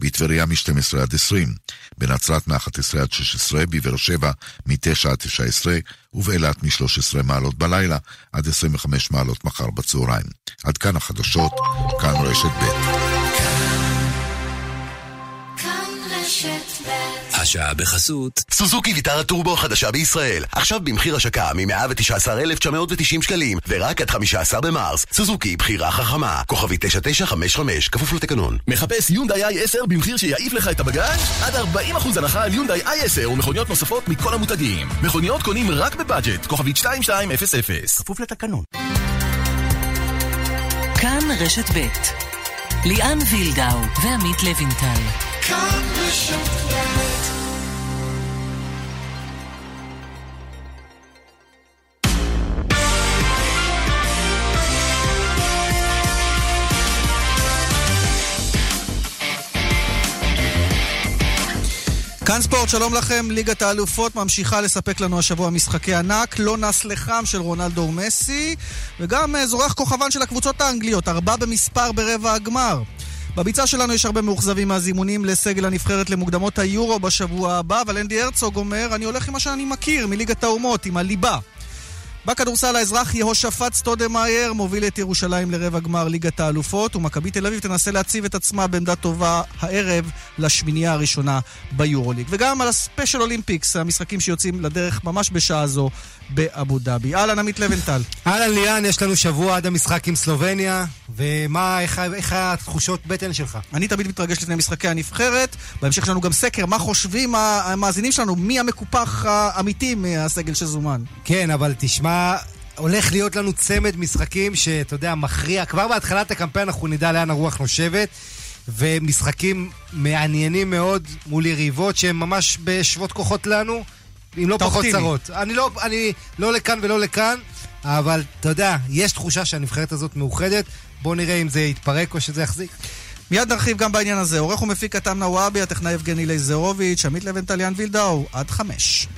בטבריה מ-12 עד 20, בנצרת מ-11 עד 16, בבאר שבע מ-9 עד 19, ובאילת מ-13 מעלות בלילה עד 25 מעלות מחר בצהריים. עד כאן החדשות, כאן רשת ב'. השעה בחסות סוזוקי ויטרה טורבו החדשה בישראל. עכשיו במחיר השקה מ-119,990 שקלים ורק עד 15 במרס. סוזוקי בחירה חכמה. כוכבי 9955 כפוף לתקנון. מחפש יונדאי i10 במחיר שיעיף לך את הבגאז' עד 40% הנחה על יונדאי i10 ומכוניות נוספות מכל המותגים. מכוניות קונים רק בבאג'ט כוכבית 2200 כפוף לתקנון. כאן רשת ב' ליאן וילדאו ועמית לוינטל. כאן רשת כאן ספורט, שלום לכם. ליגת האלופות ממשיכה לספק לנו השבוע משחקי ענק. לא נס לחם של רונלדו ומסי, וגם אה, זורח כוכבן של הקבוצות האנגליות, ארבע במספר ברבע הגמר. בביצה שלנו יש הרבה מאוכזבים מהזימונים לסגל הנבחרת למוקדמות היורו בשבוע הבא, אבל אנדי הרצוג אומר, אני הולך עם מה שאני מכיר מליגת האומות, עם הליבה. בכדורסל האזרח יהושפט סטודמאייר מוביל את ירושלים לרבע גמר ליגת האלופות ומכבי תל אביב תנסה להציב את עצמה בעמדה טובה הערב לשמינייה הראשונה ביורוליג. וגם על ה Special Olympics, המשחקים שיוצאים לדרך ממש בשעה זו באבו דאבי. אהלן עמית לבנטל. אהלן ליאן, יש לנו שבוע עד המשחק עם סלובניה, ומה, איך, איך התחושות בטן שלך? אני תמיד מתרגש לפני משחקי הנבחרת, בהמשך יש לנו גם סקר, מה חושבים המאזינים שלנו, מי המקופח האמיתי מהסגל שזומן. כן, אבל תשמע, הולך להיות לנו צמד משחקים שאתה יודע, מכריע. כבר בהתחלת הקמפיין אנחנו נדע לאן הרוח נושבת. ומשחקים מעניינים מאוד מול יריבות שהן ממש בשוות כוחות לנו. אם לא פחות צרות. אני לא, אני לא לכאן ולא לכאן, אבל אתה יודע, יש תחושה שהנבחרת הזאת מאוחדת. בואו נראה אם זה יתפרק או שזה יחזיק. מיד נרחיב גם בעניין הזה. עורך ומפיק אתם נוואבי, הטכנאי יבגני לייזרוביץ', עמית לבנטליאן וילדאו, עד חמש.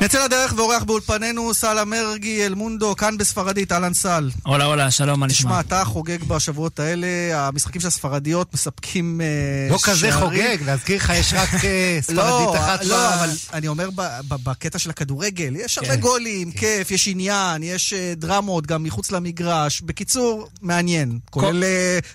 נצא לדרך ואורח באולפנינו סל אמרגי אלמונדו, כאן בספרדית, אהלן סל. הולה הולה, שלום, מה נשמע? תשמע, אתה חוגג בשבועות האלה, המשחקים של הספרדיות מספקים שערים. לא כזה חוגג, להזכיר לך, יש רק ספרדית אחת. לא, אבל אני אומר בקטע של הכדורגל, יש הרבה גולים, כיף, יש עניין, יש דרמות גם מחוץ למגרש. בקיצור, מעניין. כולל,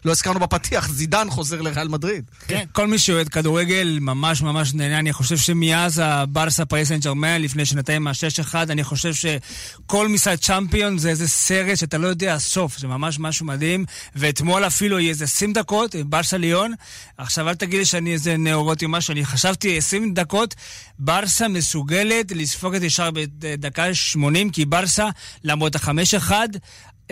לא הזכרנו בפתיח, זידן חוזר לריאל מדריד. כן, כל מי שאוהד כדורגל ממש ממש נהנה. אני חושב שמאז הברסה פריס ג'רמן, לפני שנתיים מה-6-1, אני חושב שכל משחק צ'אמפיון זה איזה סרט שאתה לא יודע הסוף, זה ממש משהו מדהים. ואתמול אפילו יהיה איזה 20 דקות ברסה ליון. עכשיו אל תגיד לי שאני איזה נאורוטי או משהו, אני חשבתי 20 דקות, ברסה מסוגלת לספוג את ישר בדקה 80, כי ברסה, למרות ה-5-1,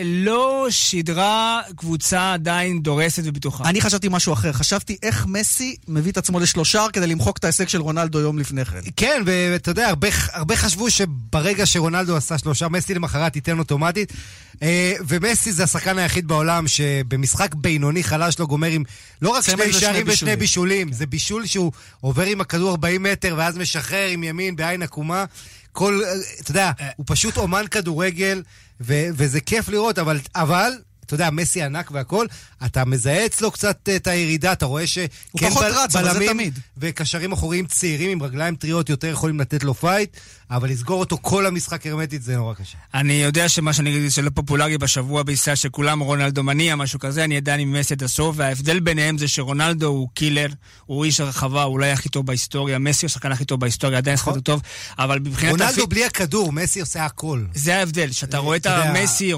לא שידרה קבוצה עדיין דורסת ובטוחה. אני חשבתי משהו אחר. חשבתי איך מסי מביא את עצמו לשלושה כדי למחוק את ההישג של רונלדו יום לפני כן. כן, ואתה יודע, הרבה, הרבה חשבו שברגע שרונלדו עשה שלושה, מסי למחרת ייתן אוטומטית. אה, ומסי זה השחקן היחיד בעולם שבמשחק בינוני חלש לא גומר עם לא רק שני שערים ושני בישולים, זה בישול שהוא עובר עם הכדור 40 מטר ואז משחרר עם ימין בעין עקומה. כל, אתה יודע, הוא פשוט אומן כדורגל, ו- וזה כיף לראות, אבל, אבל אתה יודע, מסי ענק והכל, אתה מזהה אצלו קצת את הירידה, אתה רואה שכן פחות רץ, תמיד. וקשרים אחוריים צעירים עם רגליים טריות יותר יכולים לתת לו fight, אבל לסגור אותו כל המשחק הרמטית זה נורא קשה. אני יודע שמה שאני אגיד שלא פופולרי בשבוע בישראל שכולם רונלדו מניע, משהו כזה, אני עדיין עם מסי עד הסוף, וההבדל ביניהם זה שרונלדו הוא killer, הוא איש הרחבה, הוא אולי הכי טוב בהיסטוריה, מסי הוא השחקן הכי טוב בהיסטוריה, עדיין שחקן נכון. טוב, אבל מבחינת... רונלדו בלי הכדור, מסי עושה הכל. זה ההבדל, שאתה רואה את המסי,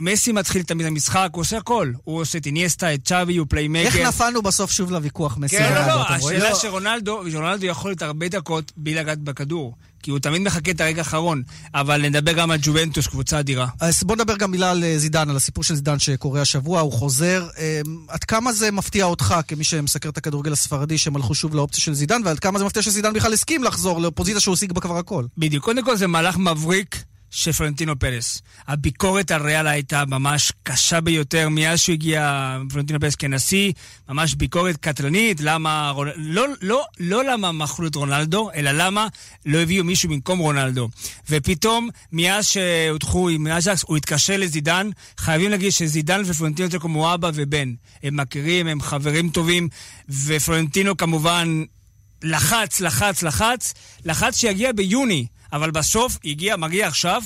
מסי מתחיל תמיד המשחק, הוא עושה הכל. הוא עושה את איניאסטה, את צ'אבי, הוא playmaker. איך נפלנו בסוף שוב לוויכוח מסי? כן, לא, לא, השאלה לא. שרונלדו, רונלדו יכול להיות הרבה דקות בלי לגעת בכדור. כי הוא תמיד מחכה את הרגע האחרון. אבל נדבר גם על ג'ובנטוס, קבוצה אדירה. אז בוא נדבר גם מילה על אה, זידן, על הסיפור של זידן שקורה השבוע, הוא חוזר. אה, עד כמה זה מפתיע אותך, כמי שמסקר את הכדורגל הספרדי, שהם הלכו שוב לאופציה של זידן, ועד כמה זה מפתיע שזידן בכלל הסכים לחזור לאופוזיציה שהוא השיג בה כבר הכל? בדיוק. קודם כל זה מהלך מבריק. של פלורנטינו פרס. הביקורת על ריאל הייתה ממש קשה ביותר מאז שהוא הגיע פלורנטינו פרס כנשיא, ממש ביקורת קטלנית, למה... לא, לא, לא למה מכרו את רונלדו, אלא למה לא הביאו מישהו במקום רונלדו. ופתאום, מאז שהודחו עם אג'קס, הוא התקשר לזידן. חייבים להגיד שזידן ופלורנטינו זה כמו אבא ובן. הם מכירים, הם חברים טובים, ופלורנטינו כמובן לחץ, לחץ, לחץ, לחץ שיגיע ביוני, אבל בסוף הגיע, מגיע עכשיו.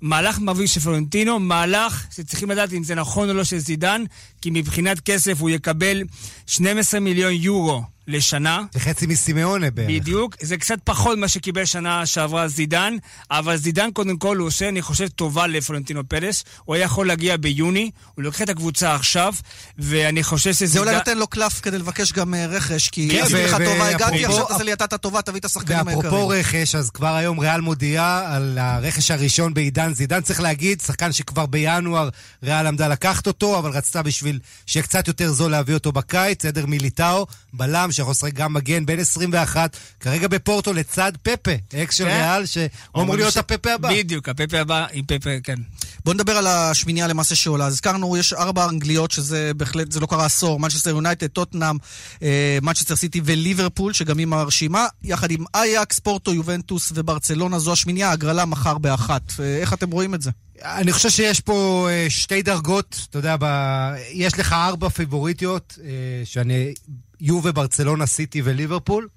מהלך מביא של פלורנטינו, מהלך שצריכים לדעת אם זה נכון או לא של זידן, כי מבחינת כסף הוא יקבל 12 מיליון יורו לשנה. זה חצי מסימאונה בערך. בדיוק, זה קצת פחות ממה שקיבל שנה שעברה זידן, אבל זידן קודם כל הוא עושה, אני חושב, טובה לפלורנטינו פרס. הוא היה יכול להגיע ביוני, הוא לוקח את הקבוצה עכשיו, ואני חושב שזה... זה אולי נותן לו קלף כדי לבקש גם uh, רכש, כי כן, עשיתי לך טובה, הגעתי, עכשיו תעשה לי אתה את הטובה, תביא את השחקנים היקרים. ואפרופו רכש, אז כבר היום ריאל מודיעה על הרכש הראשון בעידן זידן. צריך להגיד, שחקן שכבר בינואר ריאל עמדה לקחת אותו, אבל רצתה בשביל שיהיה קצת יותר זול להביא אותו בקיץ, עדר מיליטאו, בלם שיכול לשחק גם מגן, בן 21, כרגע בפורטו לצד פפה, אקס של כן. ריאל, שהוא אמור להיות הפפה הבא. בדיוק, הפפה הבא עם פפה, כן. בוא נדבר על השמינייה למעשה שעולה. אז הזכרנו, יש ארבע אנגליות, שזה בהחלט, זה לא קרה עשור. מנצ'סטר יונייטד, טוטנאם, מנצ'סטר סיטי וליברפול, שגם היא מרשימה, יחד עם אייקס, פורטו, יובנטוס וברצלונה. זו השמינייה, הגרלה מחר באחת. אה, איך אתם רואים את זה? אני חושב שיש פה אה, שתי דרגות, אתה יודע, ב... יש לך ארבע פיבוריטיות, אה, שאני... יובה, ברצלונה, סיטי וליברפול.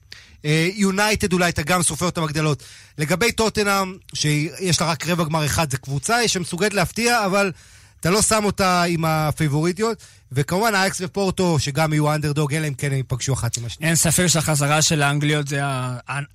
אה, יונייטד אולי אתה גם סופר אותם הגדלות. לגבי טוטנאם, שיש לה רק רבע גמר אחד, זה קבוצה שמסוגלת להפתיע, אבל אתה לא שם אותה עם הפיבוריטיות. וכמובן אייקס ופורטו, שגם יהיו אנדרדוג, אלא אם כן הם ייפגשו אחת עם השנייה. אין ספק שהחזרה של האנגליות זה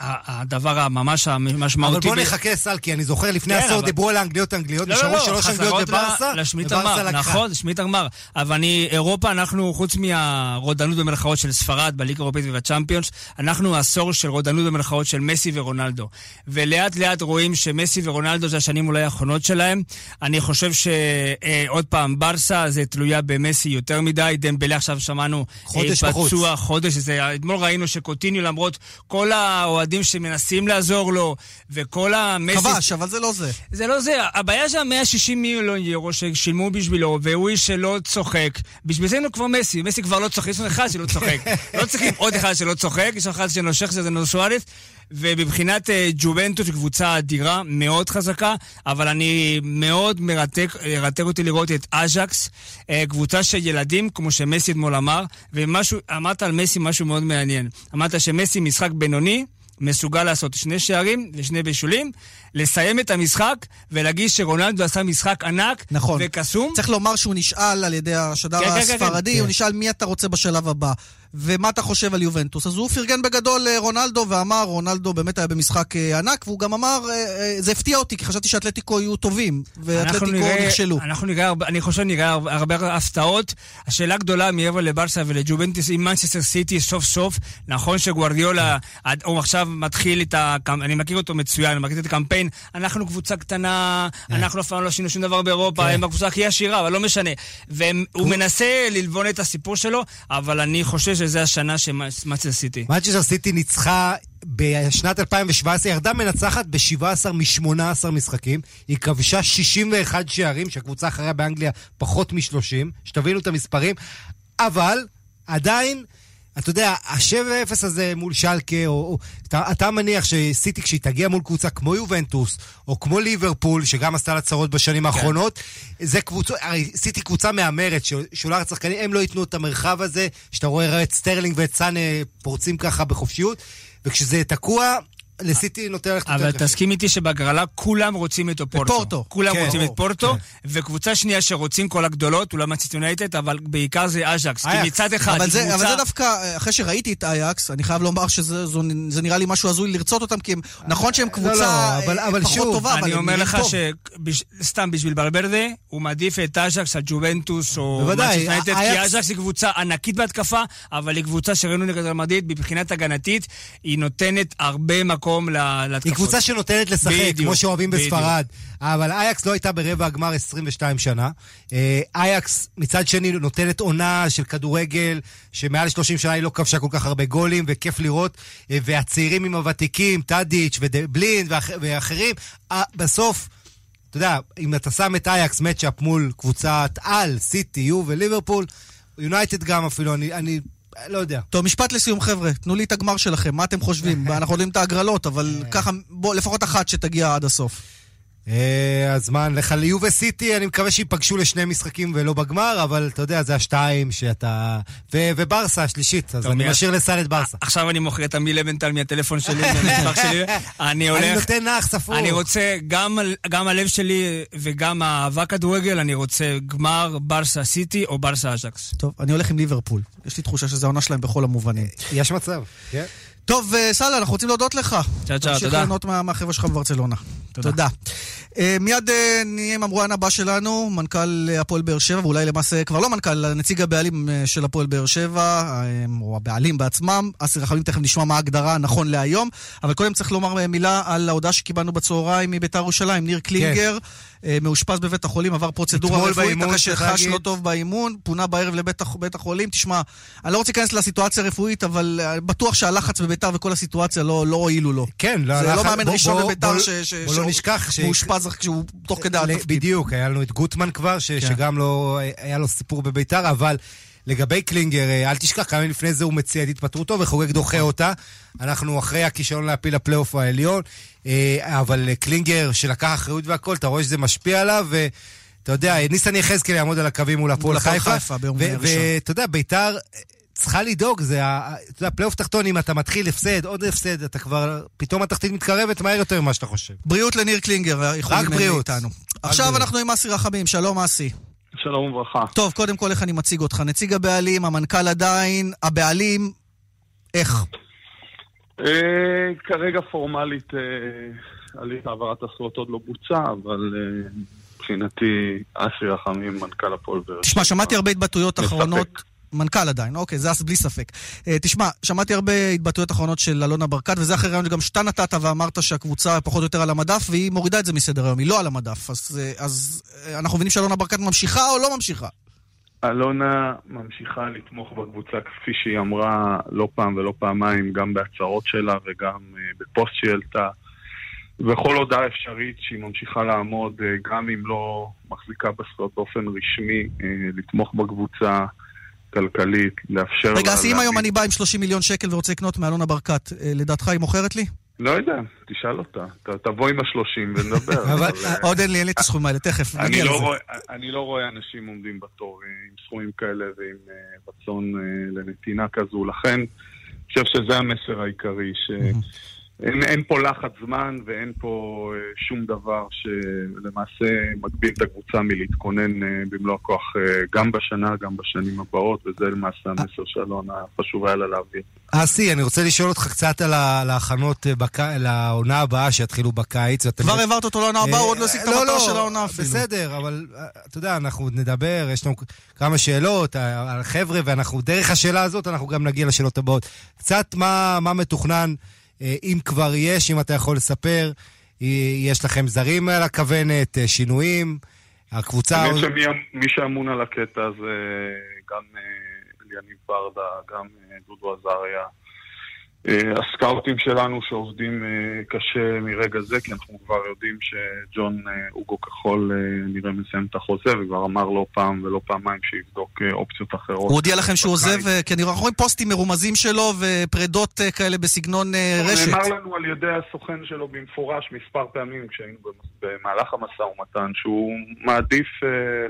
הדבר הממש המשמעותי. אבל בוא נחכה סל, כי אני זוכר לפני כן, עשור דיברו על האנגליות האנגליות, לא, נשארו לא, לא, שלוש אנגליות בברסה, וברסה לקחה. נכון, לשמינית הגמר. אבל אני, אירופה, אנחנו, חוץ מהרודנות במרכאות של ספרד, בליגה האירופאית ובצ'אמפיונס, אנחנו עשור של רודנות במרכאות של מסי ורונלדו. ולאט לאט רואים שמסי ורונלדו זה השנים אולי האחרונות שלהם. אני חושב שעוד פעם, ברסה זה תלויה במסי יותר מדי. דמבלה עכשיו שמענו חודש אה, בחוץ. פצוע חודש. זה, אתמול ראינו שקוטיניו, למרות כל האוהדים שמנסים לעזור לו, וכל המסי... כבש, אבל זה לא זה. זה לא זה, הבעיה זה ה-160 מיליון יורו ששילמו בשבילו, והוא איש שלא צוחק. בשביל זה היינו כבר מסי, מסי כבר לא צוחק, יש לנו אחד שלא צוחק. לא צריכים עוד אחד שלא צוחק, יש אחד שנושך שזה לואיס סוארס. ומבחינת אה, ג'ובנטוס, קבוצה אדירה, מאוד חזקה, אבל אני מאוד מרתק, מרתק אותי לראות את אג'קס, אה, קבוצה של ילדים, כמו שמסי אתמול אמר, ומשהו, אמרת על מסי משהו מאוד מעניין. אמרת שמסי משחק בינוני, מסוגל לעשות שני שערים ושני בישולים, לסיים את המשחק ולהגיד שרונלדו עשה משחק ענק נכון. וקסום. צריך לומר שהוא נשאל על ידי השדר כן, כן, כן, הספרדי, כן. הוא נשאל מי אתה רוצה בשלב הבא. ומה אתה חושב על יובנטוס? אז הוא פרגן בגדול לרונלדו ואמר, רונלדו באמת היה במשחק אה, ענק, והוא גם אמר, אה, אה, זה הפתיע אותי, כי חשבתי שאתלטיקו יהיו טובים, ואתלטיקו נכשלו. אנחנו נראה, אני חושב שנראה הרבה, הפתעות. השאלה גדולה מעבר לברסה ולג'ובנטוס עם מנצ'סטר סיטי סוף סוף. נכון שגוארדיולה, עד- הוא עכשיו מתחיל את ה... אני מכיר אותו מצוין, אני מכיר את הקמפיין. אנחנו קבוצה קטנה, אנחנו אף פעם לא עשינו שום דבר באירופה, כן. הם הקבוצה הכי עשירה, אבל לא משנה. והוא מנסה ללבון את הסיפור שלו, אבל אני חושב שזו השנה של מנצ'סטר סיטי. מנצ'סטר סיטי ניצחה בשנת 2017, ירדה מנצחת ב-17 מ-18 משחקים. היא כבשה 61 שערים, שהקבוצה אחריה באנגליה פחות מ-30, שתבינו את המספרים. אבל עדיין, אתה יודע, ה-7-0 הזה מול שלקה, או, או, אתה, אתה מניח שסיטי כשהיא תגיע מול קבוצה כמו יובנטוס, או כמו ליברפול, שגם עשתה לה צרות בשנים האחרונות, זה קבוצות, הרי סיטי קבוצה מהמרת, שולחת שחקנים, הם לא ייתנו את המרחב הזה, שאתה רואה את סטרלינג ואת סאנה פורצים ככה בחופשיות, וכשזה תקוע, לסיטי נותן ללכת אבל יותר קשה. תסכים איתי שבהגרלה כולם רוצים את פורטו. פורטו. כולם כן. רוצים את ברור. פורטו, כן. וקבוצה שנייה שרוצים כל הגדולות, אולי יונייטד, אבל בעיקר זה אג'קס. כי. מצד אחד, אבל זה, אבל קבוצה... זה דווקא, אחרי שראיתי את אייקס, אני חייב לומר שזה נראה לי משהו הזוי לרצות אותם, כי הם, נכון שהם קבוצה לא, לא, אבל- אבל פחות שוב, טובה, אבל אני אומר לך. שסתם בשביל ברברדה, הוא מעדיף את אג'קס על ג'ובנטוס או יונייטד, כי אג'קס היא קבוצה ענקית בהתקפה, אבל היא קבוצה שראינו נגד רעל מדריד, מבחינת הגנתית, היא נותנת הרבה מקום ל- להתקפות. היא קבוצה שנותנת לשחק, בדיוק, כמו שאוהבים בדיוק. בספרד. אבל אייקס לא הייתה ברבע הגמר 22 שנה. אה, אייקס מצד שני נותנת עונה של כדורגל, שמעל 30 שנה היא לא כבשה כל כך הרבה גולים, וכיף לראות. אה, והצעירים עם הוותיקים, טאדיץ' ודבלין ואח, ואחרים, אה, בסוף... אתה יודע, אם אתה שם את אייקס מצ'אפ מול קבוצת על, סיטי, יו וליברפול, יונייטד גם אפילו, אני, אני לא יודע. טוב, משפט לסיום, חבר'ה. תנו לי את הגמר שלכם, מה אתם חושבים? אנחנו יודעים את ההגרלות, אבל ככה, בוא, לפחות אחת שתגיע עד הסוף. אה, הזמן לך ליו וסיטי, אני מקווה שייפגשו לשני משחקים ולא בגמר, אבל אתה יודע, זה השתיים שאתה... ו- וברסה השלישית, אז אני משאיר לסל את ברסה. עכשיו אני מוכר את המילה לבנטל מהטלפון שלי, מהמספר שלי. אני הולך... אני נותן נח ספור. אני רוצה, גם הלב שלי וגם האהבה כדורגל, אני רוצה גמר ברסה סיטי או ברסה אז'קס. טוב, אני הולך עם ליברפול. יש לי תחושה שזו העונה שלהם בכל המובנים. יש מצב, כן. טוב, אה, סאללה, אנחנו רוצים להודות לך. צ'או צ'או, תודה. תמשיך ליהנות מהחבר'ה שלך בברצלונה. תודה. תודה. אה, מיד אה, נהיה עם המרואיין הבא שלנו, מנכ"ל הפועל באר שבע, ואולי למעשה כבר לא מנכ"ל, נציג הבעלים של הפועל באר שבע, או הבעלים בעצמם. אסי רחמים, תכף נשמע מה ההגדרה נכון להיום. אבל קודם צריך לומר מילה על ההודעה שקיבלנו בצהריים מביתר ירושלים, ניר קלינגר. כן. מאושפז בבית החולים, עבר פרוצדורה רפואית, אחרי שחש לא טוב באימון, פונה בערב לבית החולים. תשמע, אני לא רוצה להיכנס לסיטואציה הרפואית, אבל בטוח שהלחץ בביתר וכל הסיטואציה לא, לא הועילו לו. כן, לא, זה לא מאמן ראשון בביתר לא נשכח מאושפז כשהוא תוך כדי התפקיד. בדיוק, היה לנו את גוטמן כבר, כן. שגם לא, היה לו סיפור בביתר, אבל... לגבי קלינגר, אה, אל תשכח, כמה לפני זה הוא מציע את התפטרותו וחוגג דוחה אותה. אנחנו אחרי הכישלון להפיל לפלייאוף העליון, אה, אבל קלינגר שלקח אחריות והכל, אתה רואה שזה משפיע עליו, ואתה יודע, ניסן יחזקאל יעמוד על הקווים מול הפועל חיפה. ואתה יודע, ביתר... צריכה לדאוג, זה, אתה יודע, פלייאוף תחתון, אם אתה מתחיל הפסד, עוד הפסד, אתה כבר, פתאום התחתית מתקרבת מהר יותר ממה שאתה חושב. בריאות לניר קלינגר, רק בריאות. איתנו. עכשיו בריאות. אנחנו עם אסי רחמים, שלום אסי. שלום וברכה. טוב, קודם כל איך אני מציג אותך? נציג הבעלים, המנכ"ל עדיין, הבעלים, איך? אה, כרגע פורמלית אה, הליך העברת הזכויות עוד לא בוצע, אבל אה, מבחינתי אסי רחמים, מנכ"ל הפועל באר תשמע, שמעתי הרבה התבטאויות אחרונות מנכ"ל עדיין, אוקיי, זה בלי ספק. Uh, תשמע, שמעתי הרבה התבטאויות אחרונות של אלונה ברקת, וזה אחרי רעיון שגם שאתה נתת ואמרת שהקבוצה פחות או יותר על המדף, והיא מורידה את זה מסדר היום, היא לא על המדף. אז, uh, אז uh, אנחנו מבינים שאלונה ברקת ממשיכה או לא ממשיכה? אלונה ממשיכה לתמוך בקבוצה כפי שהיא אמרה לא פעם ולא פעמיים, גם בהצהרות שלה וגם uh, בפוסט שהיא העלתה. בכל הודעה אפשרית שהיא ממשיכה לעמוד, uh, גם אם לא מחזיקה בזכויות באופן רשמי, uh, לתמוך בקבוצה. כלכלית, לאפשר רגע, אז אם היום אני בא עם 30 מיליון שקל ורוצה לקנות מאלונה ברקת, אה, לדעתך היא מוכרת לי? לא יודע, תשאל אותה. תבוא עם השלושים ונדבר. אבל אה, עוד אין לי, אין לי את הסכומים האלה, תכף, נגיע לא לזה. אני לא רואה אנשים עומדים בתור אה, עם סכומים כאלה ועם רצון לנתינה כזו, לכן אני חושב שזה המסר העיקרי, אין, אין פה לחץ זמן ואין פה אה, שום דבר שלמעשה מגביל את הקבוצה מלהתכונן אה, במלוא הכוח אה, גם בשנה, גם בשנים הבאות, וזה למעשה המסר שאלונה חשוב היה לה להעביר. אסי, אני רוצה לשאול אותך קצת על ההכנות בק... לעונה הבאה שיתחילו בקיץ. כבר העברת אותו לעונה הבאה, הוא עוד לא השיג את לא, המטרה לא, של העונה אפילו. בסדר, אבל אתה יודע, אנחנו עוד נדבר, יש לנו כמה שאלות על חבר'ה, ואנחנו, דרך השאלה הזאת אנחנו גם נגיע לשאלות הבאות. קצת מה, מה מתוכנן אם כבר יש, אם אתה יכול לספר, יש לכם זרים על הכוונת, אה, שינויים, הקבוצה... האמת שמי שאמון על הקטע זה גם אה, אליניב ברדה, גם דודו עזריה. אה, הסקאוטים שלנו שעובדים אה, קשה מרגע זה, כי אנחנו כבר יודעים שג'ון אה, אוגו כחול נראה מסיים את החוזה, וכבר אמר לא פעם ולא פעמיים שיבדוק אופציות אחרות. הוא הודיע לכם שהוא עוזב, כי אנחנו רואים פוסטים מרומזים שלו ופרדות כאלה בסגנון רשת. נאמר לנו על ידי הסוכן שלו במפורש מספר פעמים כשהיינו במהלך המשא ומתן, שהוא מעדיף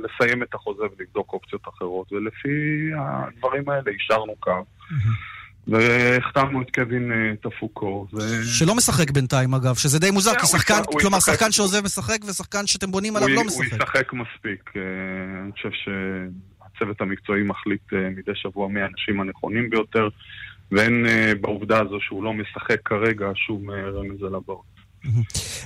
לסיים את החוזה ולבדוק אופציות אחרות, ולפי הדברים האלה אישרנו קו. והחתמנו את קווין אה, טפוקו. ו... שלא משחק בינתיים אגב, שזה די מוזר, כי שחקן, כלומר שחקן שעוזב משחק ושחקן שאתם בונים עליו לא משחק. הוא ישחק מספיק. אה, אני חושב שהצוות המקצועי מחליט אה, מדי שבוע מי האנשים הנכונים ביותר, ואין בעובדה הזו שהוא לא משחק כרגע שום רמז על הבאות.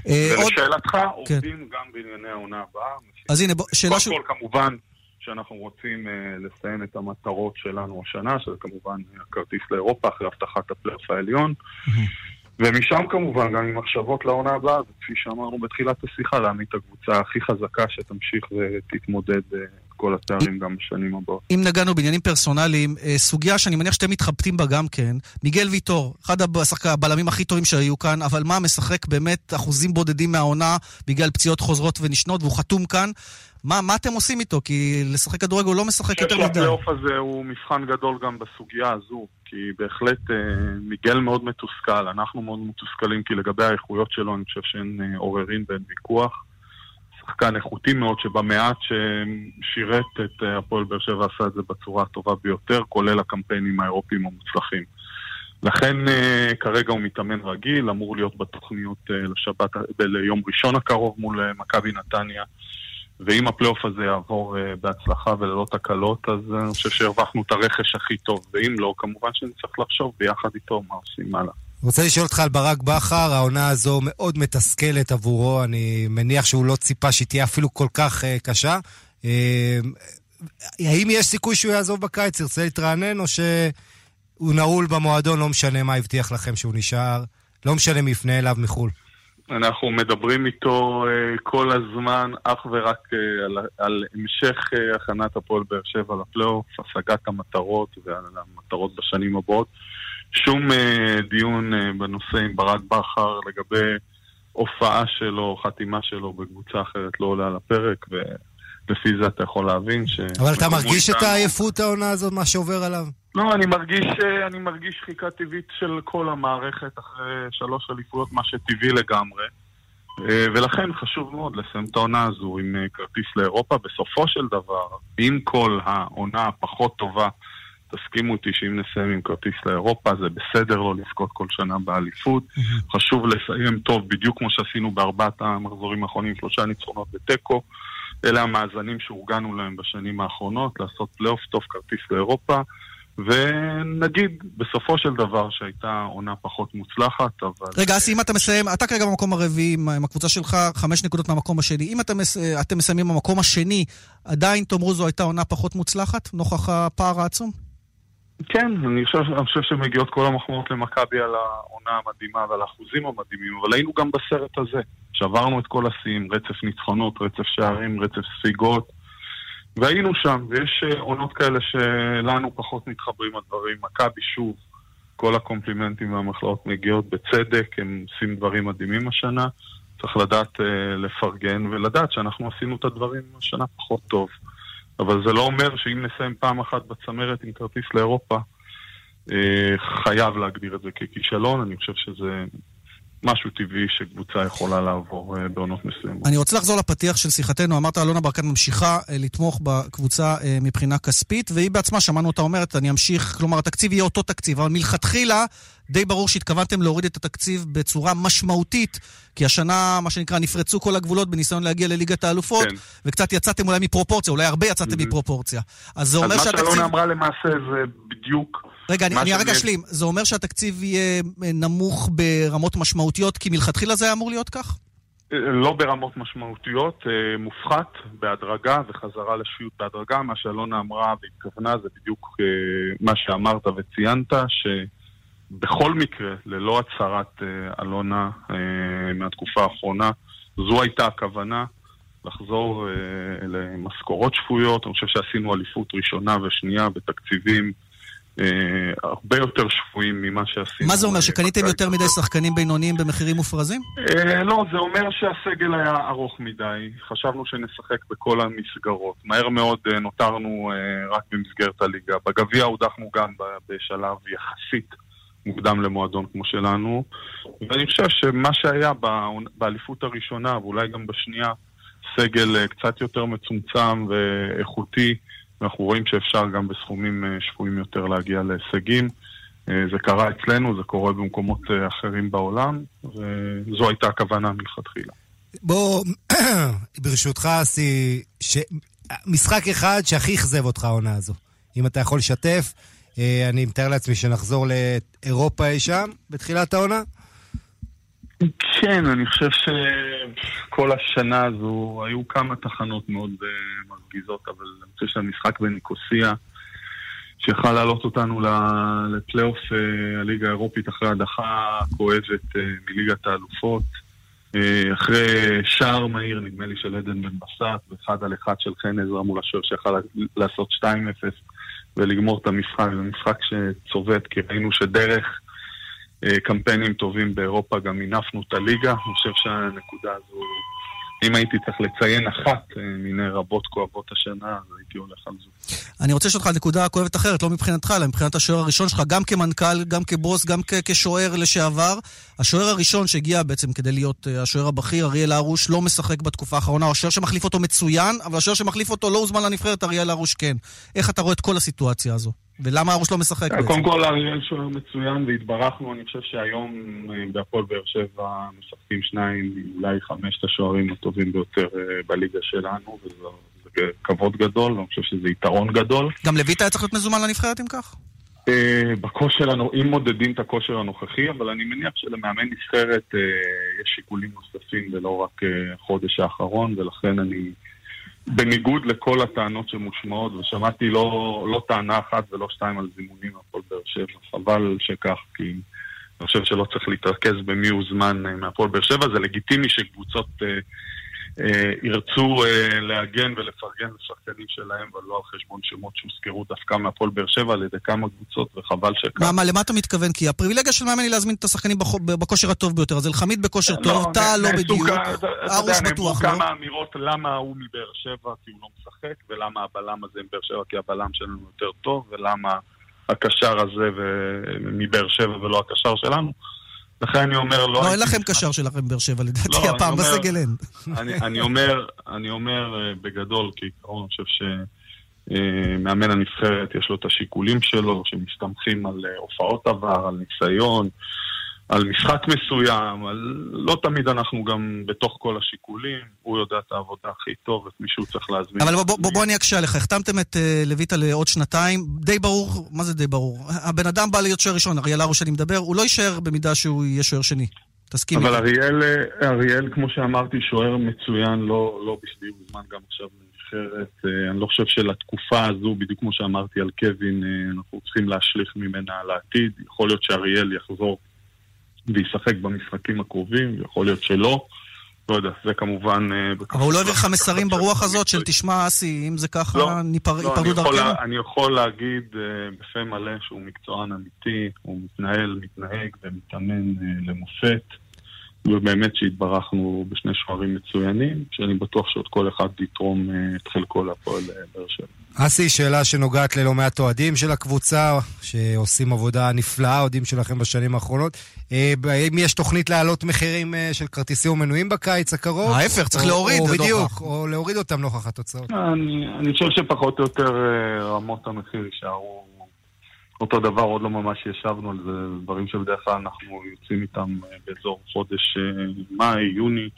ולשאלתך, כן. עובדים גם בענייני העונה הבאה. אז הנה, שאלה ש... קודם כל, כמובן, שאנחנו רוצים uh, לסיים את המטרות שלנו השנה, שזה כמובן הכרטיס לאירופה אחרי הבטחת הפלייאוף העליון. ומשם כמובן, גם עם מחשבות לעונה הבאה, וכפי שאמרנו בתחילת השיחה, להעמיד את הקבוצה הכי חזקה שתמשיך ותתמודד uh, כל התארים גם בשנים הבאות. אם נגענו בעניינים פרסונליים, אה, סוגיה שאני מניח שאתם מתחבטים בה גם כן, מיגל ויטור, אחד הבלמים הכי טובים שהיו כאן, אבל מה, משחק באמת אחוזים בודדים מהעונה בגלל פציעות חוזרות ונשנות, והוא חתום כאן. מה, מה אתם עושים איתו? כי לשחק כדורגל הוא לא משחק יותר מדי. שהפלייאוף הזה הוא מבחן גדול גם בסוגיה הזו, כי בהחלט אה, מיגל מאוד מתוסכל, אנחנו מאוד מתוסכלים, כי לגבי האיכויות שלו אני חושב שאין אה, עוררין ואין ויכוח. שחקן איכותי מאוד, שבמעט ששירת את אה, הפועל באר שבע עשה את זה בצורה הטובה ביותר, כולל הקמפיינים האירופיים המוצלחים. לכן אה, כרגע הוא מתאמן רגיל, אמור להיות בתוכניות אה, לשבת, ליום ראשון הקרוב מול מכבי נתניה. ואם הפלייאוף הזה יעבור בהצלחה וללא תקלות, אז אני חושב שהרווחנו את הרכש הכי טוב, ואם לא, כמובן שנצטרך לחשוב ביחד איתו מה עושים הלאה. רוצה לשאול אותך על ברק בכר, העונה הזו מאוד מתסכלת עבורו, אני מניח שהוא לא ציפה שהיא תהיה אפילו כל כך uh, קשה. Uh, האם יש סיכוי שהוא יעזוב בקיץ, ירצה להתרענן, או שהוא נעול במועדון, לא משנה מה הבטיח לכם שהוא נשאר, לא משנה מי יפנה אליו מחו"ל? אנחנו מדברים איתו uh, כל הזמן אך ורק uh, על, על המשך uh, הכנת הפועל באר שבע לפלייאוף, השגת המטרות ועל המטרות בשנים הבאות. שום אה, דיון אה, בנושא עם ברק בכר לגבי הופעה שלו, חתימה שלו בקבוצה אחרת לא עולה על הפרק, ולפי זה אתה יכול להבין ש... אבל אתה מרגיש את העייפות העונה הזאת, מה שעובר עליו? לא, אני מרגיש, אה, אני מרגיש שחיקה טבעית של כל המערכת אחרי שלוש אליפויות, מה שטבעי לגמרי. ולכן חשוב מאוד לסיים את העונה הזו עם כרטיס לאירופה. בסופו של דבר, עם כל העונה הפחות טובה תסכימו אותי שאם נסיים עם כרטיס לאירופה, זה בסדר לא לזכות כל שנה באליפות. חשוב לסיים טוב, בדיוק כמו שעשינו בארבעת המחזורים האחרונים, שלושה ניצחונות בתיקו. אלה המאזנים שהורגלנו להם בשנים האחרונות, לעשות פלייאוף טוב, כרטיס לאירופה. ונגיד, בסופו של דבר שהייתה עונה פחות מוצלחת, אבל... רגע, אסי, אם אתה מסיים, אתה כרגע במקום הרביעי עם, הקבוצה שלך, חמש נקודות מהמקום השני. אם אתם, אתם מסיימים במקום השני, עדיין תאמרו זו הייתה עונה פחות מוצלחת, נוכח הפער העצום? כן, אני חושב, אני חושב שמגיעות כל המחמאות למכבי על העונה המדהימה ועל האחוזים המדהימים, אבל היינו גם בסרט הזה. שברנו את כל השיאים, רצף ניצחונות, רצף שערים, רצף ספיגות, והיינו שם, ויש אה, עונות כאלה שלנו פחות מתחברים הדברים. מכבי שוב, כל הקומפלימנטים והמחלאות מגיעות בצדק, הם עושים דברים מדהימים השנה. צריך לדעת uh, לפרגן ולדעת שאנחנו עשינו את הדברים השנה פחות טוב. אבל זה לא אומר שאם נסיים פעם אחת בצמרת עם כרטיס לאירופה, אה, חייב להגדיר את זה ככישלון. אני חושב שזה משהו טבעי שקבוצה יכולה לעבור אה, בעונות מסוימות. אני רוצה לחזור לפתיח של שיחתנו. אמרת, אלונה ברקת ממשיכה אה, לתמוך בקבוצה מבחינה כספית, והיא בעצמה, שמענו אותה אומרת, אני אמשיך, כלומר, התקציב יהיה אותו תקציב, אבל מלכתחילה די ברור שהתכוונתם להוריד את התקציב בצורה משמעותית, כי השנה, מה שנקרא, נפרצו כל הגבולות בניסיון להגיע לליגת האלופות, כן. וקצת יצאתם אולי מפרופורציה, אולי הרבה יצאתם mm-hmm. מפרופורציה. אז זה אומר שהתקציב... אז מה שאלונה אמרה למעשה זה בדיוק... רגע, אני, אני רגע אשלים. זה אומר שהתקציב יהיה אה, נמוך ברמות משמעותיות, כי מלכתחילה זה היה אמור להיות כך? אה, לא ברמות משמעותיות, אה, מופחת בהדרגה וחזרה לשפיות בהדרגה. מה שאלונה אמרה והתכוונה זה בדיוק מה שאמרת וציינת, ש... בכל מקרה, ללא הצהרת אלונה מהתקופה האחרונה, זו הייתה הכוונה לחזור למשכורות שפויות. אני חושב שעשינו אליפות ראשונה ושנייה בתקציבים אה, הרבה יותר שפויים ממה שעשינו. מה זה אומר, שקניתם יותר מדי שחקנים בינוניים במחירים מופרזים? אה, לא, זה אומר שהסגל היה ארוך מדי. חשבנו שנשחק בכל המסגרות. מהר מאוד אה, נותרנו רק במסגרת הליגה. בגביע הודחנו גם בשלב יחסית מוקדם למועדון כמו שלנו, ואני חושב שמה שהיה באליפות הראשונה, ואולי גם בשנייה, סגל אה, קצת יותר מצומצם ואיכותי, ואנחנו רואים שאפשר גם בסכומים אה, שפויים יותר להגיע להישגים. אה, זה קרה אצלנו, זה קורה במקומות אחרים בעולם, וזו הייתה הכוונה מלכתחילה. בוא, ברשותך, אסי, ש... משחק אחד שהכי אכזב אותך העונה הזו. אם אתה יכול לשתף, אה, אני מתאר לעצמי שנחזור לאירופה אי שם בתחילת העונה? כן, אני חושב שכל השנה הזו היו כמה תחנות מאוד uh, מרגיזות, אבל אני חושב שהמשחק בניקוסיה, שיכל להעלות אותנו לפלייאוף uh, הליגה האירופית אחרי הדחה כואבת uh, מליגת האלופות, אחרי שער מהיר, נדמה לי של עדן בן בסט, ואחד על אחד של חן עזרא מול השוער שיכל לעשות 2-0 ולגמור את המשחק. זה משחק שצובט, כי ראינו שדרך קמפיינים טובים באירופה גם מינפנו את הליגה. אני חושב שהנקודה הזו אם הייתי צריך לציין אחת אה, מיני רבות כואבות השנה, אז הייתי הולך על זה. אני רוצה לשאול אותך על נקודה כואבת אחרת, לא מבחינתך, אלא מבחינת השוער הראשון שלך, גם כמנכ"ל, גם כבוס, גם כשוער לשעבר. השוער הראשון שהגיע בעצם כדי להיות אה, השוער הבכיר, אריאל הרוש, לא משחק בתקופה האחרונה. השוער שמחליף אותו מצוין, אבל השוער שמחליף אותו לא הוזמן לנבחרת, אריאל הרוש כן. איך אתה רואה את כל הסיטואציה הזו? ולמה ארוש לא משחק בעצם? קודם כל אריאל שוער מצוין והתברכנו, אני חושב שהיום אה, בהפועל באר שבע משחקים שניים, אולי חמשת השוערים הטובים ביותר אה, בליגה שלנו, וזה כבוד גדול, ואני חושב שזה יתרון גדול. גם לויטה היה צריך להיות מזומן לנבחרת אם כך? אה, בכושר, אם מודדים את הכושר הנוכחי, אבל אני מניח שלמאמן נבחרת יש שיקולים נוספים ולא רק החודש האחרון, ולכן אני... בניגוד לכל הטענות שמושמעות, ושמעתי לא, לא טענה אחת ולא שתיים על זימונים מהפועל באר שבע, חבל שכך, כי אני חושב שלא צריך להתרכז במי הוזמן אה, מהפועל באר שבע, זה לגיטימי שקבוצות אה, ירצו אה, להגן ולפרגן לשחקנים שלהם, אבל לא על חשבון שמות שהוזכרו דווקא מהפועל באר שבע על ידי כמה קבוצות, וחבל שכך. מה, מה, למה אתה מתכוון? כי הפריבילגיה של מאמן היא להזמין את השחקנים בכושר הטוב ביותר. אז אלחמיד בכושר טוב, טל לא בדיוק, ארוש בטוח, לא? כמה אמירות למה הוא מבאר שבע כי הוא לא משחק, ולמה הבלם הזה מבאר שבע כי הבלם שלנו יותר טוב, ולמה הקשר הזה מבאר שבע ולא הקשר שלנו. לכן אני אומר, לא... לא, אין לכם קשר שלכם באר שבע, לדעתי, לא, הפעם בסגל אין. אני אומר, אני אומר אה, בגדול, כעיקרון, אני חושב שמאמן הנבחרת יש לו את השיקולים שלו, שמסתמכים על אה, הופעות עבר, על ניסיון. על משחק מסוים, על... לא תמיד אנחנו גם בתוך כל השיקולים, הוא יודע את העבודה הכי טוב, את מי שהוא צריך להזמין. אבל בוא, בוא, בוא אני אקשה עליך, החתמתם את uh, לויטה לעוד שנתיים, די ברור, מה זה די ברור? הבן אדם בא להיות שוער ראשון, אריאל הרוש שאני מדבר, הוא לא יישאר במידה שהוא יהיה שוער שני. תסכים אבל אריאל, אה, אריאל, כמו שאמרתי, שוער מצוין, לא, לא בשביל זמן גם עכשיו לנבחרת. אה, אני לא חושב שלתקופה הזו, בדיוק כמו שאמרתי על קווין, אנחנו צריכים להשליך ממנה לעתיד. יכול להיות שאריאל יחזור וישחק במשחקים הקרובים, יכול להיות שלא. לא יודע, זה כמובן... אה, אבל הוא לא העביר לך מסרים ברוח הזאת של תשמע, אסי, אם זה ככה, לא, ניפרדו לא, דרכנו? אני יכול להגיד uh, בפה מלא שהוא מקצוען אמיתי, הוא מתנהל, מתנהג ומתאמן uh, למופת. ובאמת שהתברכנו בשני שוערים מצוינים, שאני בטוח שעוד כל אחד יתרום uh, את חלקו להפועל באר שבע. אסי, שאלה שנוגעת ללא מעט אוהדים של הקבוצה, שעושים עבודה נפלאה, אוהדים שלכם בשנים האחרונות. אה, האם יש תוכנית להעלות מחירים אה, של כרטיסים ומנויים בקיץ הקרוב? ההפך, צריך להוריד. או בדיוק, או להוריד אותם נוכח התוצאות. אני חושב שפחות או יותר אה, רמות המחיר יישארו אותו דבר, עוד לא ממש ישבנו על זה, דברים שבדרך כלל אנחנו יוצאים איתם באזור חודש מאי, יוני.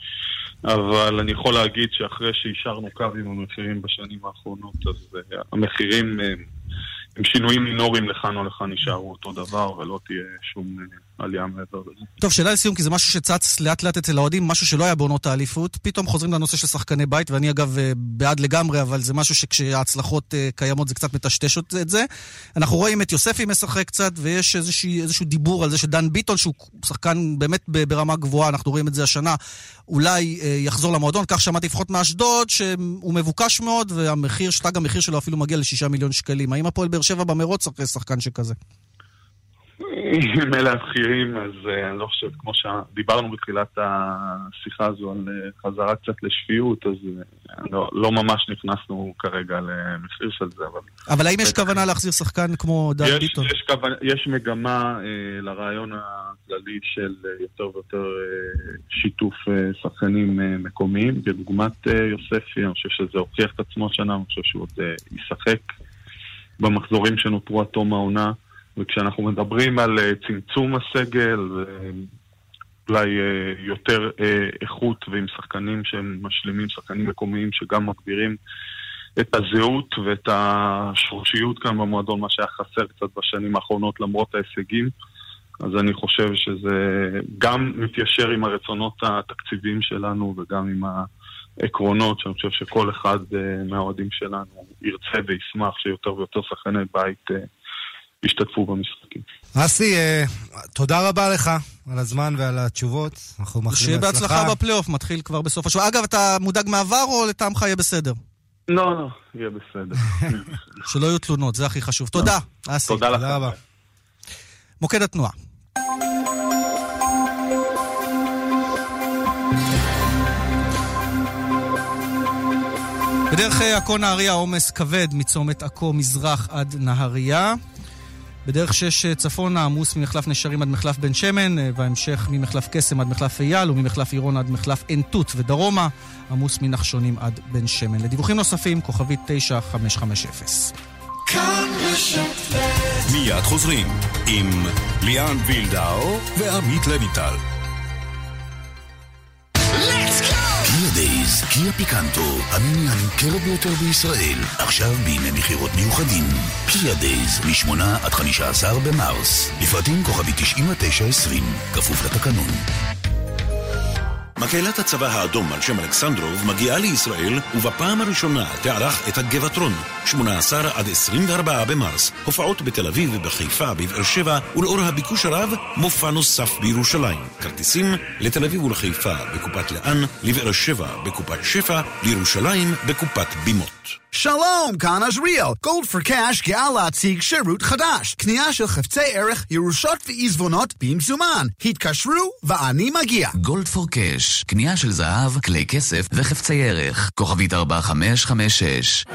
אבל אני יכול להגיד שאחרי שאישרנו קו עם המחירים בשנים האחרונות, אז uh, המחירים עם שינויים מינוריים לכאן או לכאן יישארו אותו דבר, ולא תהיה שום עלייה מעבר לזה. טוב, שאלה לסיום, כי זה משהו שצץ לאט לאט אצל האוהדים, משהו שלא היה בעונות האליפות. פתאום חוזרים לנושא של שחקני בית, ואני אגב בעד לגמרי, אבל זה משהו שכשההצלחות קיימות זה קצת מטשטש את זה. אנחנו רואים את יוספי משחק קצת, ויש איזשהו, איזשהו דיבור על זה שדן ביטון, שהוא שחקן באמת ברמה גבוהה, אנחנו רואים את זה השנה, אולי יחזור למועדון, כך שמעתי לפחות מאשדוד, שהוא מבוקש מאוד, והמחיר, שטג המחיר שלו אפילו מגיע לשישה מיליון שקלים. האם הפועל באר שבע במרוץ אחרי שחקן שכזה? אם אלה הבכירים, אז uh, אני לא חושב, כמו שדיברנו בתחילת השיחה הזו על uh, חזרה קצת לשפיות, אז uh, לא, לא ממש נכנסנו כרגע למחיר של זה, אבל... אבל האם יש כוונה להחזיר שחקן כמו דן ביטון? יש, כוונה, יש מגמה לרעיון הכללי של יותר ויותר שיתוף שחקנים מקומיים, כדוגמת יוספי, אני חושב שזה הוכיח את עצמו השנה, אני חושב שהוא עוד ישחק במחזורים שנותרו עד תום העונה. וכשאנחנו מדברים על אה, צמצום הסגל, אולי אה, יותר אה, איכות ועם שחקנים שהם משלימים, שחקנים מקומיים שגם מגבירים את הזהות ואת השורשיות כאן במועדון, מה שהיה חסר קצת בשנים האחרונות למרות ההישגים. אז אני חושב שזה גם מתיישר עם הרצונות התקציביים שלנו וגם עם העקרונות, שאני חושב שכל אחד מהאוהדים שלנו ירצה וישמח שיותר ויותר שחקני בית ישתתפו במשחקים. אסי, אה, תודה רבה לך על הזמן ועל התשובות. אנחנו מאחלים שיהיה בהצלחה בפלייאוף, מתחיל כבר בסוף השבוע. אגב, אתה מודאג מעבר או לטעמך יהיה בסדר? לא, לא, יהיה בסדר. שלא יהיו תלונות, זה הכי חשוב. תודה, אסי. תודה לך. מוקד התנועה. בדרך עכו נהריה עומס כבד מצומת עכו מזרח עד נהריה. בדרך שש צפונה עמוס ממחלף נשרים עד מחלף בן שמן, וההמשך ממחלף קסם עד מחלף אייל וממחלף עירון עד מחלף עין תות ודרומה, עמוס מנחשונים עד בן שמן. לדיווחים נוספים, כוכבית 9550. מיד חוזרים עם ליאן וילדאו ועמית לווינטל. קיה Days, קיה פיקנטו, המיני הנמכרת ביותר בישראל, עכשיו בימי מכירות מיוחדים. קיה Days, מ-8 עד 15 במרס. לפרטים כוכבית 9920, כפוף לתקנון. מקהלת הצבא האדום על שם אלכסנדרוב מגיעה לישראל ובפעם הראשונה תערך את הגבעטרון 18 עד 24 במרס. הופעות בתל אביב ובחיפה, בבאר שבע ולאור הביקוש הרב מופע נוסף בירושלים. כרטיסים לתל אביב ולחיפה בקופת לאן, לבאר שבע בקופת שפע, לירושלים בקופת בימות שלום, כאן עזריאל. גולד פור קאש גאה להציג שירות חדש. קנייה של חפצי ערך, ירושות ועיזבונות במזומן. התקשרו ואני מגיע. גולד פור קאש, קנייה של זהב, כלי כסף וחפצי ערך. כוכבית 4556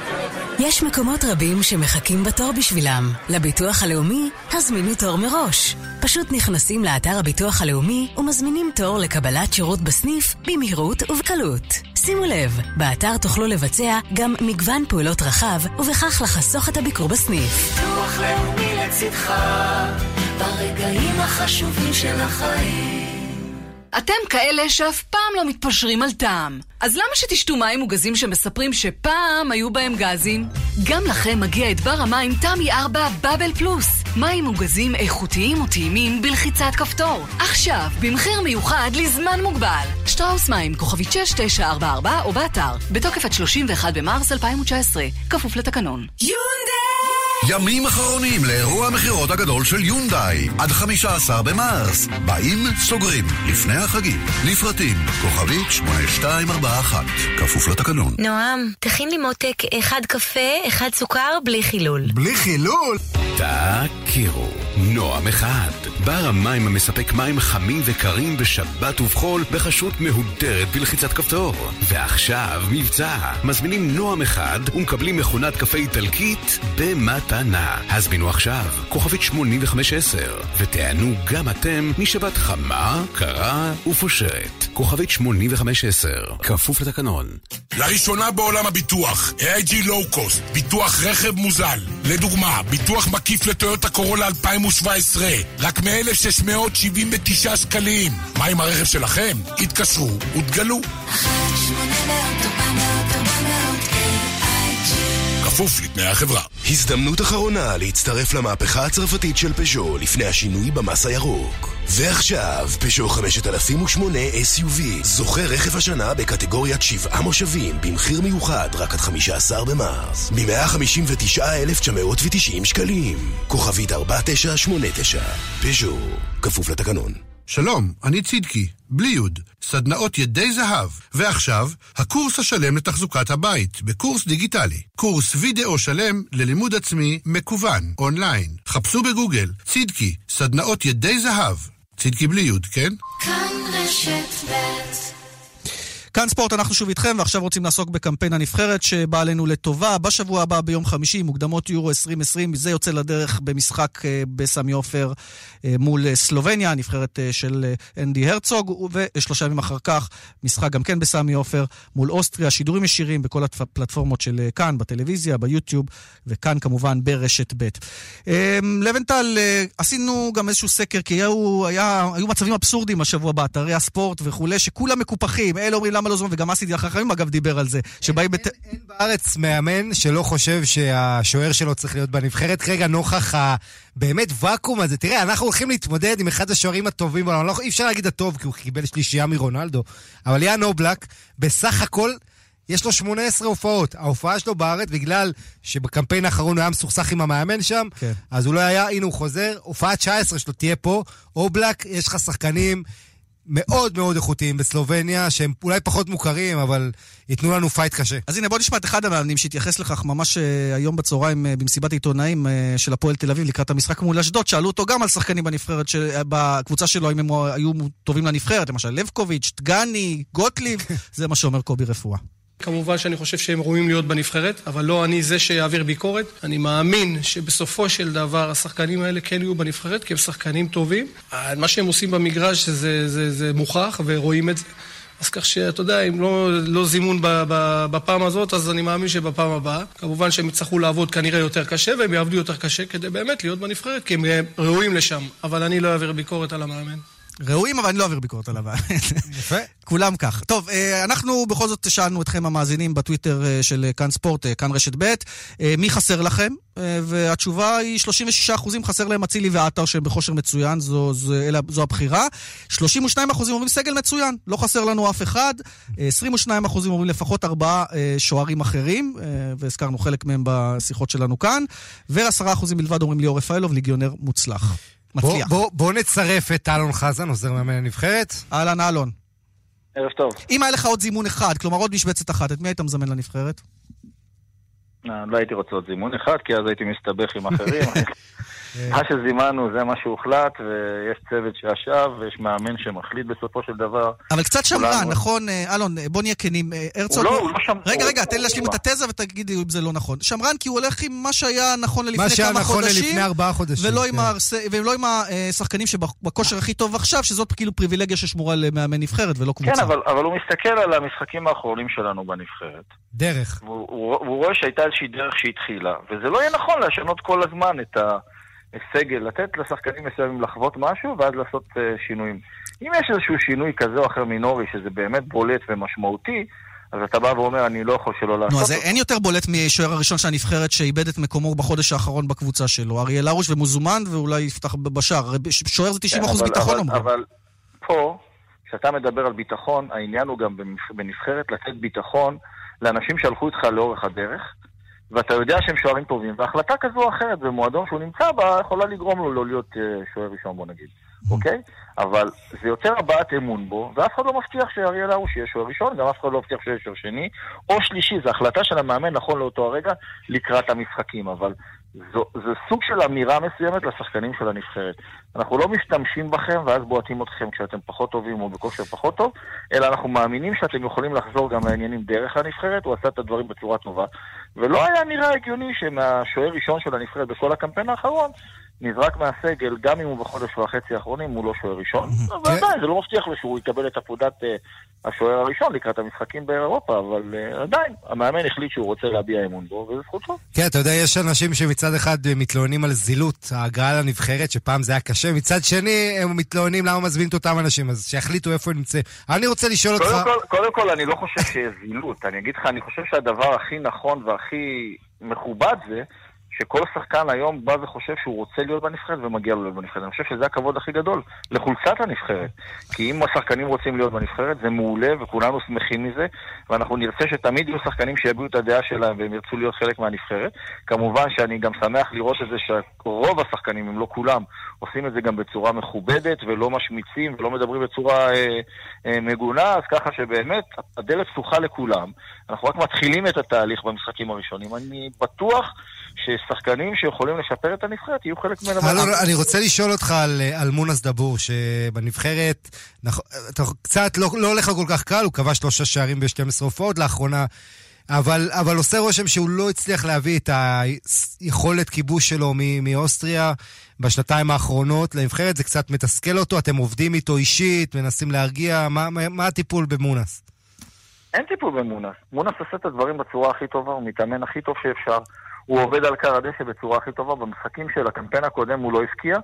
יש מקומות רבים שמחכים בתור בשבילם. לביטוח הלאומי, הזמינו תור מראש. פשוט נכנסים לאתר הביטוח הלאומי ומזמינים תור לקבלת שירות בסניף במהירות ובקלות. שימו לב, באתר תוכלו לבצע גם מגוון פעולות רחב, ובכך לחסוך את הביקור בסניף. ביטוח לאומי לצדך, ברגעים החשובים של החיים. אתם כאלה שאף פעם לא מתפשרים על טעם. אז למה שתשתו מים מוגזים שמספרים שפעם היו בהם גזים? גם לכם מגיע את בר המים תמי 4 בבל פלוס. מים מוגזים איכותיים וטעימים בלחיצת כפתור. עכשיו, במחיר מיוחד לזמן מוגבל. שטראוס מים, כוכבית 6944 או באתר. בתוקף עד 31 במרס 2019. כפוף לתקנון. יונדאי! ימים אחרונים לאירוע המכירות הגדול של יונדאי, עד 15 במרס. באים, סוגרים, לפני החגים. לפרטים, כוכבית 8241, כפוף לתקנון. נועם, תכין לי מותק אחד קפה, אחד סוכר, בלי חילול. בלי חילול? תכירו, נועם אחד. בר המים המספק מים חמים וקרים בשבת ובחול בחשות מהודרת בלחיצת כפתור. ועכשיו מבצע. מזמינים נועם אחד ומקבלים מכונת קפה איטלקית במתנה. הזמינו עכשיו, כוכבית 8510, ותענו גם אתם משבת חמה, קרה ופושרת. כוכבית 8510, כפוף לתקנון. לראשונה בעולם הביטוח, AIG Low Cost, ביטוח רכב מוזל. לדוגמה, ביטוח מקיף לטויוטה קורולה 2017, רק מ-1,679 שקלים. מה עם הרכב שלכם? התקשרו ותגלו. כפוף לתנאי החברה. הזדמנות אחרונה להצטרף למהפכה הצרפתית של פז'ו לפני השינוי במס הירוק. ועכשיו, פז'ו 5008 SUV זוכה רכב השנה בקטגוריית שבעה מושבים במחיר מיוחד רק עד 15 במרס ב-159,990 שקלים. כוכבית 4989 פז'ו, כפוף לתקנון. שלום, אני צידקי, בלי יוד, סדנאות ידי זהב, ועכשיו, הקורס השלם לתחזוקת הבית, בקורס דיגיטלי. קורס וידאו שלם ללימוד עצמי מקוון, אונליין. חפשו בגוגל, צידקי, סדנאות ידי זהב. צידקי בלי יוד, כן? כאן רשת ב' כאן ספורט, אנחנו שוב איתכם, ועכשיו רוצים לעסוק בקמפיין הנבחרת שבא עלינו לטובה. בשבוע הבא, ביום חמישי, מוקדמות יורו 2020, זה יוצא לדרך במשחק אה, בסמי עופר אה, מול אה, סלובניה, הנבחרת של אנדי הרצוג, ושלושה ימים אחר כך, משחק גם כן בסמי עופר מול אוסטריה, שידורים ישירים בכל הפלטפורמות של כאן, בטלוויזיה, ביוטיוב, וכאן כמובן ברשת ב'. לבנטל, עשינו גם איזשהו סקר, כי היו, היה, היו מצבים אבסורדיים השבוע באתרי הספורט וכולי, שכולם מקופחים. אלה אומרים למה לא זמן, וגם אסי החכמים אגב דיבר על זה, שבאים... בת... אין בארץ מאמן שלא חושב שהשוער שלו צריך להיות בנבחרת. רגע, נוכח ה... באמת ואקום הזה, תראה, אנחנו הולכים להתמודד עם אחד השוערים הטובים בעולם, לא, אי אפשר להגיד הטוב, כי הוא קיבל שלישייה מרונלדו, אבל יאן אובלק, בסך הכל... יש לו 18 הופעות. ההופעה שלו בארץ, בגלל שבקמפיין האחרון הוא היה מסוכסך עם המאמן שם, כן. אז הוא לא היה, הנה הוא חוזר, הופעה 19 שלו תהיה פה. אובלק, יש לך שחקנים מאוד מאוד איכותיים בסלובניה, שהם אולי פחות מוכרים, אבל ייתנו לנו fight קשה. אז הנה, בוא נשמע את אחד המאמנים שהתייחס לכך ממש אה, היום בצהריים אה, במסיבת העיתונאים אה, של הפועל תל אביב לקראת המשחק מול אשדוד. שאלו אותו גם על שחקנים בנבחרת, של- בקבוצה שלו, אם הם היו טובים לנבחרת, למשל לבקוביץ', דגני, גוטליב, זה מה שאומר קובי רפואה. כמובן שאני חושב שהם ראויים להיות בנבחרת, אבל לא אני זה שיעביר ביקורת. אני מאמין שבסופו של דבר השחקנים האלה כן יהיו בנבחרת, כי הם שחקנים טובים. אה, מה שהם עושים במגרש זה, זה, זה מוכח ורואים את זה. אז כך שאתה יודע, אם לא, לא זימון בפעם הזאת, אז אני מאמין שבפעם הבאה. כמובן שהם יצטרכו לעבוד כנראה יותר קשה, והם יעבדו יותר קשה כדי באמת להיות בנבחרת, כי הם ראויים לשם. אבל אני לא אעביר ביקורת על המאמן. ראויים, אבל אני לא אעביר ביקורת עליו. יפה. כולם כך. טוב, אה, אנחנו בכל זאת שאלנו אתכם המאזינים בטוויטר אה, של כאן ספורט, אה, כאן רשת ב', מי חסר לכם? והתשובה היא 36 אחוזים חסר להם אצילי ועטר שהם בכושר מצוין, זו, זו, אלה, זו הבחירה. 32 אחוזים אומרים סגל מצוין, לא חסר לנו אף אחד. אה, 22 אחוזים אומרים לפחות ארבעה שוערים אחרים, והזכרנו חלק מהם בשיחות שלנו כאן. ו-10 אחוזים בלבד אומרים ליאור רפאלוב, ליגיונר מוצלח. בוא, מצליח. בוא, בוא נצרף את אלון חזן, עוזר מאמן הנבחרת. אהלן, אלון. ערב טוב. אם היה לך עוד זימון אחד, כלומר עוד משבצת אחת, את מי היית מזמן לנבחרת? אה, לא הייתי רוצה עוד זימון אחד, כי אז הייתי מסתבך עם אחרים. מה שזימנו זה מה שהוחלט, ויש צוות שישב, ויש מאמן שמחליט בסופו של דבר. אבל קצת שמרן, נכון, אה, אלון, אה, בוא נהיה כנים. אה, הרצוג... לא, הוא לא שמרן. רגע, הוא- רגע, תן לי להשלים את התזה ותגידי אם זה לא נכון. שמרן כי הוא הולך עם מה שהיה נכון ללפני מה שהיה כמה נכון חודשים. ללפני ארבעה חודשים, ולא עם כן. הרס- ולא עם השחקנים שבכושר הכי טוב עכשיו, שזאת כאילו פריבילגיה ששמורה למאמן נבחרת ולא קבוצה. כן, אבל, אבל הוא מסתכל על המשחקים האחרונים שלנו בנבחרת. דרך. והוא, הוא, רואה שהייתה איזושהי דרך שהתחילה, וזה לא יהיה נכון לשנות כל הזמן את הסגל, לתת לשחקנים מסוימים לחוות משהו, ואז לעשות uh, שינויים. אם יש איזשהו שינוי כזה או אחר מינורי, שזה באמת בולט ומשמעותי, אז אתה בא ואומר, אני לא יכול שלא לעשות נו, אז אותו. אין יותר בולט מהשוער הראשון של הנבחרת שאיבד את מקומו בחודש האחרון בקבוצה שלו. אריאל הרוש ומוזומן ואולי יפתח בשער. שוער זה 90% כן, אבל- ביטחון אבל, אומרים. אבל פה, כשאתה מדבר על ביטחון, העניין הוא גם בנבח- בנבחרת לתת ביטחון לאנשים שהלכו איתך לאורך הדרך, ואתה יודע שהם שוערים טובים, והחלטה כזו או אחרת במועדון שהוא נמצא בה יכולה לגרום לו לא להיות אה, שוער ראשון, בוא נגיד, אוקיי? אבל זה יותר הבעת אמון בו, ואף אחד לא מבטיח שאריאל הרוש יהיה שוער ראשון, גם אף אחד לא מבטיח שיהיה שוער שני, או שלישי, זו החלטה של המאמן נכון לאותו הרגע לקראת המשחקים, אבל זה סוג של אמירה מסוימת לשחקנים של הנבחרת. אנחנו לא משתמשים בכם ואז בועטים אתכם כשאתם פחות טובים או בכושר פחות טוב, אלא אנחנו מאמינים שאתם יכולים לחזור גם לעניינים דרך הנבחרת, הוא עשה את הדברים בצורה טובה. ולא היה נראה הגיוני שמהשוער ראשון של הנבחרת בכל הקמפיין האחרון, נזרק מהסגל, גם אם הוא בחודש וחצי האחרונים הוא לא שוער ראשון. אבל עדיין, זה לא מבטיח לו שהוא יקבל את עבודת אה, השוער הראשון לקראת המשחקים באירופה, אבל אה, עדיין, המאמן החליט שהוא רוצה להביע אמון בו, וזו זכותו. כן, אתה יודע, יש אנשים שמצד אחד אה, מתלוננים על זילות ההגעה לנבחרת, שפעם זה היה קשה, מצד שני הם מתלוננים למה מזמינים את אותם אנשים, אז שיחליטו איפה הם נמצאים. אני רוצה לשאול אותך... קודם כל, קודם כל, אני לא חושב שיש זילות. אני אגיד לך, אני חושב שהדבר הכי נכון והכי מכובד זה שכל שחקן היום בא וחושב שהוא רוצה להיות בנבחרת ומגיע לו להיות בנבחרת. אני חושב שזה הכבוד הכי גדול לחולצת הנבחרת. כי אם השחקנים רוצים להיות בנבחרת, זה מעולה וכולנו שמחים מזה, ואנחנו נרצה שתמיד יהיו שחקנים שיביעו את הדעה שלהם והם ירצו להיות חלק מהנבחרת. כמובן שאני גם שמח לראות את זה שרוב השחקנים, אם לא כולם, עושים את זה גם בצורה מכובדת ולא משמיצים ולא מדברים בצורה אה, אה, מגונה, אז ככה שבאמת הדלת פתוחה לכולם. אנחנו רק מתחילים את התהליך במשחקים הראשונים. אני בטוח ששחקנים שיכולים לשפר את הנבחרת יהיו חלק ממנה. אלון, אני רוצה לשאול אותך על, על מונס דבור, שבנבחרת, נכון, אתה קצת לא, לא הולך לו כל כך קל, הוא כבש שלושה שערים ב-12 הופעות לאחרונה, אבל, אבל עושה רושם שהוא לא הצליח להביא את היכולת כיבוש שלו מ- מאוסטריה בשנתיים האחרונות לנבחרת, זה קצת מתסכל אותו, אתם עובדים איתו אישית, מנסים להרגיע, מה, מה, מה הטיפול במונס? אין טיפול במונס. מונס עושה את הדברים בצורה הכי טובה, הוא מתאמן הכי טוב שאפשר. הוא עובד על קר הדשא בצורה הכי טובה. במשחקים של הקמפיין הקודם הוא לא הבקיע,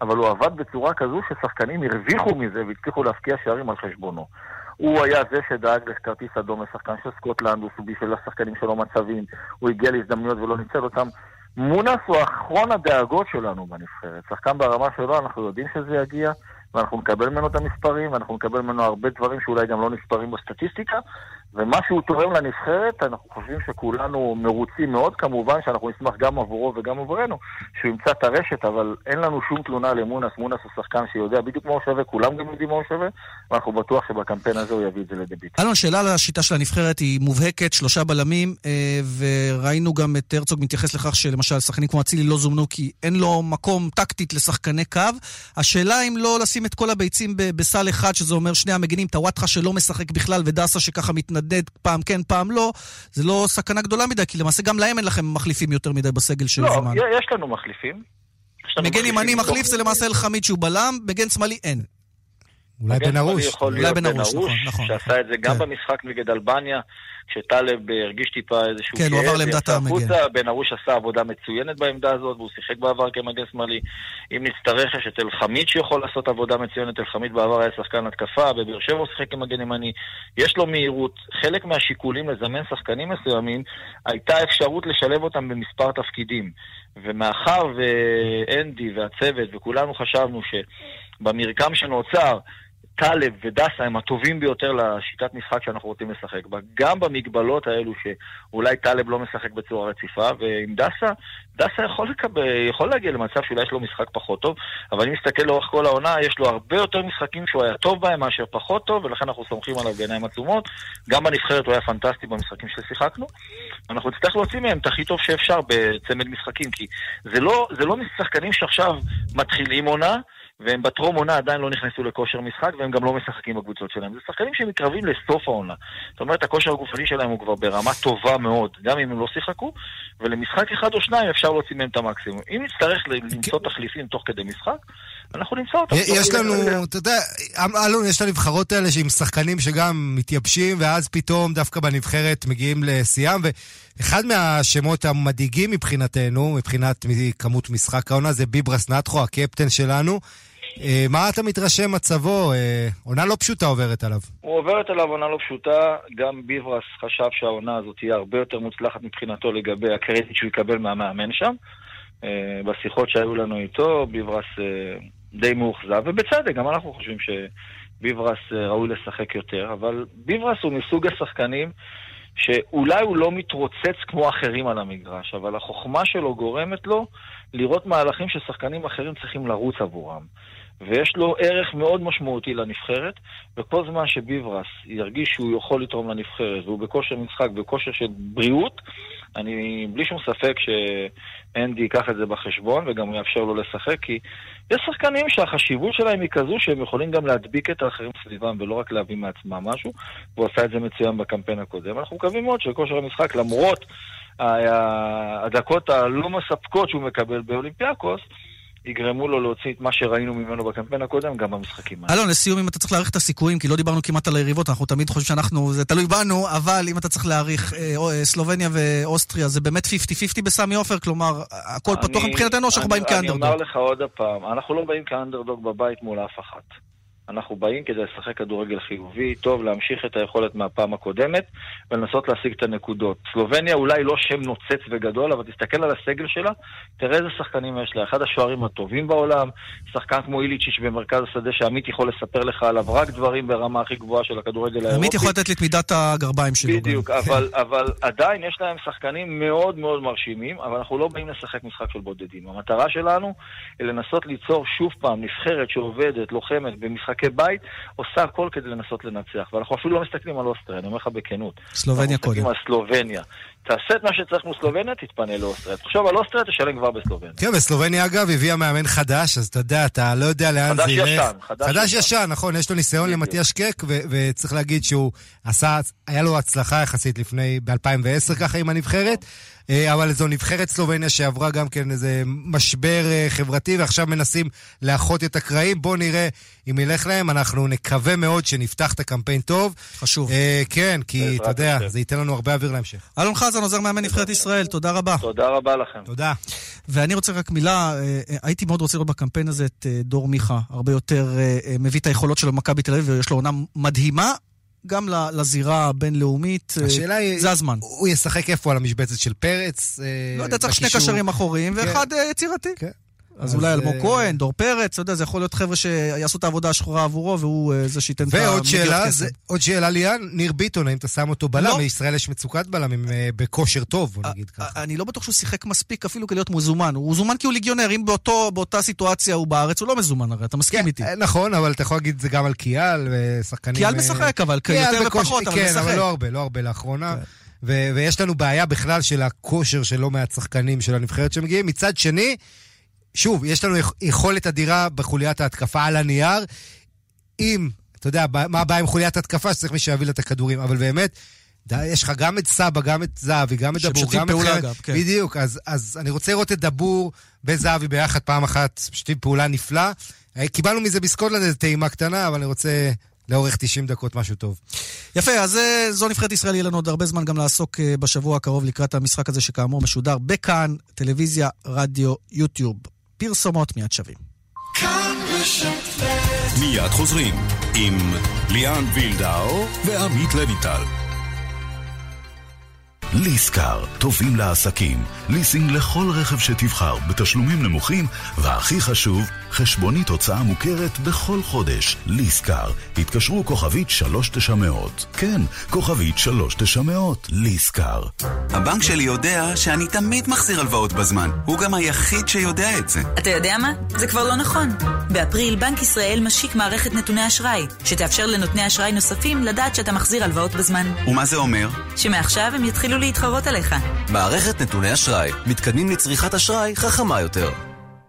אבל הוא עבד בצורה כזו ששחקנים הרוויחו מזה והצליחו להבקיע שערים על חשבונו. הוא היה זה שדאג לכרטיס אדום לשחקן של סקוטלנד, הוא בשביל השחקנים שלו מצבים, הוא הגיע להזדמנויות ולא ניצל אותם. מונס הוא אחרון הדאגות שלנו בנבחרת. שחקן ברמה שלו, אנחנו יודעים שזה יגיע, ואנחנו נקבל ממנו את המספרים, ואנחנו נקבל ממנו הרבה דברים שאולי גם לא נספרים בסטטיסטיקה, ומה שהוא תורם לנבחרת, אנחנו חושבים שכולנו מרוצים מאוד, כמובן שאנחנו נשמח גם עבורו וגם עבורנו, שהוא ימצא את הרשת, אבל אין לנו שום תלונה למונס, מונס הוא שחקן שיודע בדיוק מה הוא שווה, כולם גם יודעים מה הוא שווה, ואנחנו בטוח שבקמפיין הזה הוא יביא את זה לידי ביטוי. אלון, שאלה על השיטה של הנבחרת היא מובהקת, שלושה בלמים, אה, וראינו גם את הרצוג מתייחס לכך שלמשל שחקנים כמו אצילי לא זומנו כי אין לו מקום טקטית לשחקני קו. השאלה אם לא לשים את כל הביצים בסל אחד, שזה אומר שני המגינים, טוואטחה שלא משחק בכלל ודסה שככה מתנדנד פעם כן פעם לא, זה לא סכנה גדולה מדי, כי למעשה גם להם אין לכם מחליפים יותר מדי בסגל של לא, זמן. יש לנו מחליפים. מגן ימני מחליף זה למעשה אלחמיד שהוא בלם, מגן שמאלי אין. אולי בן ארוש. אולי בן ארוש, נכון, נכון, שעשה את זה גם במשחק נגד אלבניה, כשטלב אה, הרגיש טיפה איזשהו כן, הוא עבר לעמדת המגן. בן ארוש עשה עבודה מצוינת בעמדה הזאת, והוא שיחק בעבר כמגן שמאלי. אם נצטרך, יש את אלחמיד שיכול לעשות עבודה מצוינת, אלחמיד בעבר היה שחקן התקפה, בבאר שבע הוא שיחק כמגן ימני, יש לו מהירות. חלק מהשיקולים לזמן שחקנים מסוימים, הייתה אפשרות לשלב אותם במספר תפקידים. ומאחר ואנדי והצוות וכולנו חשבנו שבמרקם שנוצר, טלב ודסה הם הטובים ביותר לשיטת משחק שאנחנו רוצים לשחק בה. גם במגבלות האלו שאולי טלב לא משחק בצורה רציפה, ועם דסה, דסה יכול, לקבל, יכול להגיע למצב שאולי יש לו משחק פחות טוב, אבל אם נסתכל לאורך כל העונה, יש לו הרבה יותר משחקים שהוא היה טוב בהם מאשר פחות טוב, ולכן אנחנו סומכים עליו בעיניים עצומות. גם בנבחרת הוא היה פנטסטי במשחקים ששיחקנו. אנחנו נצטרך להוציא מהם את הכי טוב שאפשר בצמד משחקים, כי זה לא, זה לא שחקנים שעכשיו מתחילים עונה, והם בטרום עונה עדיין לא נכנסו לכושר משחק, והם גם לא משחקים בקבוצות שלהם. זה שחקנים שמתקרבים לסוף העונה. זאת אומרת, הכושר הגופני שלהם הוא כבר ברמה טובה מאוד, גם אם הם לא שיחקו, ולמשחק אחד או שניים אפשר להוציא מהם את המקסימום. אם נצטרך למצוא תחליפים תוך כדי משחק, אנחנו נמצא אותם. יש לנו, אתה יודע, אלון, יש את הנבחרות האלה שעם שחקנים שגם מתייבשים, ואז פתאום דווקא בנבחרת מגיעים לשיאם, ואחד מהשמות המדאיגים מבחינתנו, מבחינת כמות משחק העונה, זה ביברס נטחו, הקפטן שלנו. אה, מה אתה מתרשם מצבו? אה, עונה לא פשוטה עוברת עליו. הוא עוברת עליו עונה לא פשוטה, גם ביברס חשב שהעונה הזאת תהיה הרבה יותר מוצלחת מבחינתו לגבי הקרדיט שהוא יקבל מהמאמן שם. אה, בשיחות שהיו לנו איתו, ביברס די מאוכזב, ובצדק, גם אנחנו חושבים שביברס אה, ראוי לשחק יותר, אבל ביברס הוא מסוג השחקנים שאולי הוא לא מתרוצץ כמו אחרים על המגרש, אבל החוכמה שלו גורמת לו לראות מהלכים ששחקנים אחרים צריכים לרוץ עבורם. ויש לו ערך מאוד משמעותי לנבחרת, וכל זמן שביברס ירגיש שהוא יכול לתרום לנבחרת, והוא בכושר משחק, בכושר של בריאות, אני בלי שום ספק שאנדי ייקח את זה בחשבון, וגם יאפשר לו לשחק, כי יש שחקנים שהחשיבות שלהם היא כזו שהם יכולים גם להדביק את האחרים סביבם, ולא רק להביא מעצמם משהו, והוא עשה את זה מצוין בקמפיין הקודם. אנחנו מקווים מאוד שכושר המשחק, למרות הדקות הלא מספקות שהוא מקבל באולימפיאקוס, יגרמו לו להוציא את מה שראינו ממנו בקמפיין הקודם, גם במשחקים האלה. אלון, לסיום, אם אתה צריך להעריך את הסיכויים, כי לא דיברנו כמעט על היריבות, אנחנו תמיד חושבים שאנחנו, זה תלוי בנו, אבל אם אתה צריך להעריך אה, אה, סלובניה ואוסטריה, זה באמת 50-50 בסמי עופר, כלומר, הכל פתוח אני- מבחינתנו, או שאנחנו אני- באים אני כאנדרדוג? אומר לך עוד פעם, אנחנו לא באים כאנדרדוג בבית מול אף אחת. אנחנו באים כדי לשחק כדורגל חיובי, טוב, להמשיך את היכולת מהפעם הקודמת ולנסות להשיג את הנקודות. סלובניה אולי לא שם נוצץ וגדול, אבל תסתכל על הסגל שלה, תראה איזה שחקנים יש לה. אחד השוערים הטובים בעולם, שחקן כמו איליצ'יץ' במרכז השדה שעמית יכול לספר לך עליו רק דברים ברמה הכי גבוהה של הכדורגל האירופי. עמית יכול לתת לי את מידת הגרביים שלו. בדיוק, אבל, אבל עדיין יש להם שחקנים מאוד מאוד מרשימים, אבל אנחנו לא באים לשחק משחק של בודדים. המטרה שלנו היא לנסות ליצור שוב פעם נבחרת שעובדת, לוחמת, במשחקי בית, עושה הכל כדי לנסות לנצח. ואנחנו אפילו לא מסתכלים על אוסטריה, אני אומר לך בכנות. סלובניה אנחנו מסתכלים קודם. על סלובניה. תעשה את מה שצריך מול סלובניה, תתפנה לאוסטריה. תחשוב על אוסטריה, תשלם כבר בסלובניה. כן, וסלובניה אגב הביאה מאמן חדש, אז אתה יודע, אתה לא יודע לאן חדש זה ילך. ישן, חדש חדש ישן. ישן, נכון, יש לו ניסיון למטיאש קק, וצריך להגיד שהוא עשה, היה לו הצלחה יחסית לפני, ב-2010 ככה עם הנבחרת, אה, אבל זו נבחרת סלובניה שעברה גם כן איזה משבר אה, חברתי, ועכשיו מנסים לאחות את הקרעים. בואו נראה אם ילך להם, אנחנו נקווה מאוד שנפתח את הקמפיין טוב. חשוב. אה, כן, כי אתה יודע. זה ייתן לנו הרבה אוויר להמשך. אלון חזן, עוזר מאמן נבחרת ישראל, תודה רבה. תודה רבה לכם. תודה. ואני רוצה רק מילה, אה, אה, הייתי מאוד רוצה לראות בקמפיין הזה את אה, דור מיכה, הרבה יותר מביא את היכולות שלו במכבי תל אביב, ויש לו עונה מדהימה. גם ל- לזירה הבינלאומית, השאלה היא, זה הזמן. הוא ישחק איפה על המשבצת של פרץ? לא יודע, צריך שני? קשרים אחוריים כן. ואחד יצירתי. כן. אז אולי אלמוג אה, כהן, דור פרץ, אתה יודע, זה יכול להיות חבר'ה שיעשו את העבודה השחורה עבורו, והוא אה, זה שייתן את ועוד המגיעות כסף. זה, עוד שאלה ליאן, ניר ביטון, האם אתה שם אותו בלם? לא. בישראל יש מצוקת בלמים אה, בכושר טוב, בוא נגיד ככה. אני לא בטוח שהוא שיחק מספיק אפילו כדי להיות מזומן. הוא זומן כי הוא ליגיונר, אם באותו, באותה סיטואציה הוא בארץ, הוא לא מזומן הרי, אתה מסכים איתי. אה, נכון, אבל אתה יכול להגיד את זה גם על קיאל ושחקנים... קיאל משחק, אבל קיאל יותר ופחות, אבל כן, משחק. אבל לא הרבה, לא הרבה לאחרונה. ו- ויש לנו בעיה בכלל של הכושר של לא מעט שחקנים של הנבחרת שמגיעים. מצד שני, שוב, יש לנו יכ- יכולת אדירה בחוליית ההתקפה על הנייר. אם, אתה יודע, מה הבעיה עם חוליית התקפה? שצריך מי שיביא לה את הכדורים. אבל באמת, יש לך גם את סבא, גם את זהבי, גם את דבור, גם את פעולה, חן. אגב, כן. בדיוק, אז, אז אני רוצה לראות את דבור וזהבי ביחד פעם אחת, משתפים פעולה נפלא. אה, קיבלנו מזה בסקוטלנד איזו טעימה קטנה, אבל אני רוצה לאורך 90 דקות משהו טוב. יפה, אז אה, זו נבחרת ישראל, יהיה לנו עוד הרבה זמן גם לעסוק אה, בשבוע הקרוב לקראת המשחק הזה, שכאמור משודר בכאן, טלוויזיה, רדיו, יוטיוב. פרסומות מיד שווים. מיד חוזרים עם ליאן וילדאו ועמית לויטל. ליסקר, טובים לעסקים. ליסינג לכל רכב שתבחר, בתשלומים נמוכים, והכי חשוב, חשבונית הוצאה מוכרת בכל חודש. ליסקר, התקשרו כוכבית 3900. כן, כוכבית 3900, ליסקר. הבנק שלי יודע שאני תמיד מחזיר הלוואות בזמן. הוא גם היחיד שיודע את זה. אתה יודע מה? זה כבר לא נכון. באפריל בנק ישראל משיק מערכת נתוני אשראי, שתאפשר לנותני אשראי נוספים לדעת שאתה מחזיר הלוואות בזמן. ומה זה אומר? שמעכשיו הם יתחילו להתחרות עליך. מערכת נתוני אשראי, מתקדמים לצריכת אשראי חכמה יותר.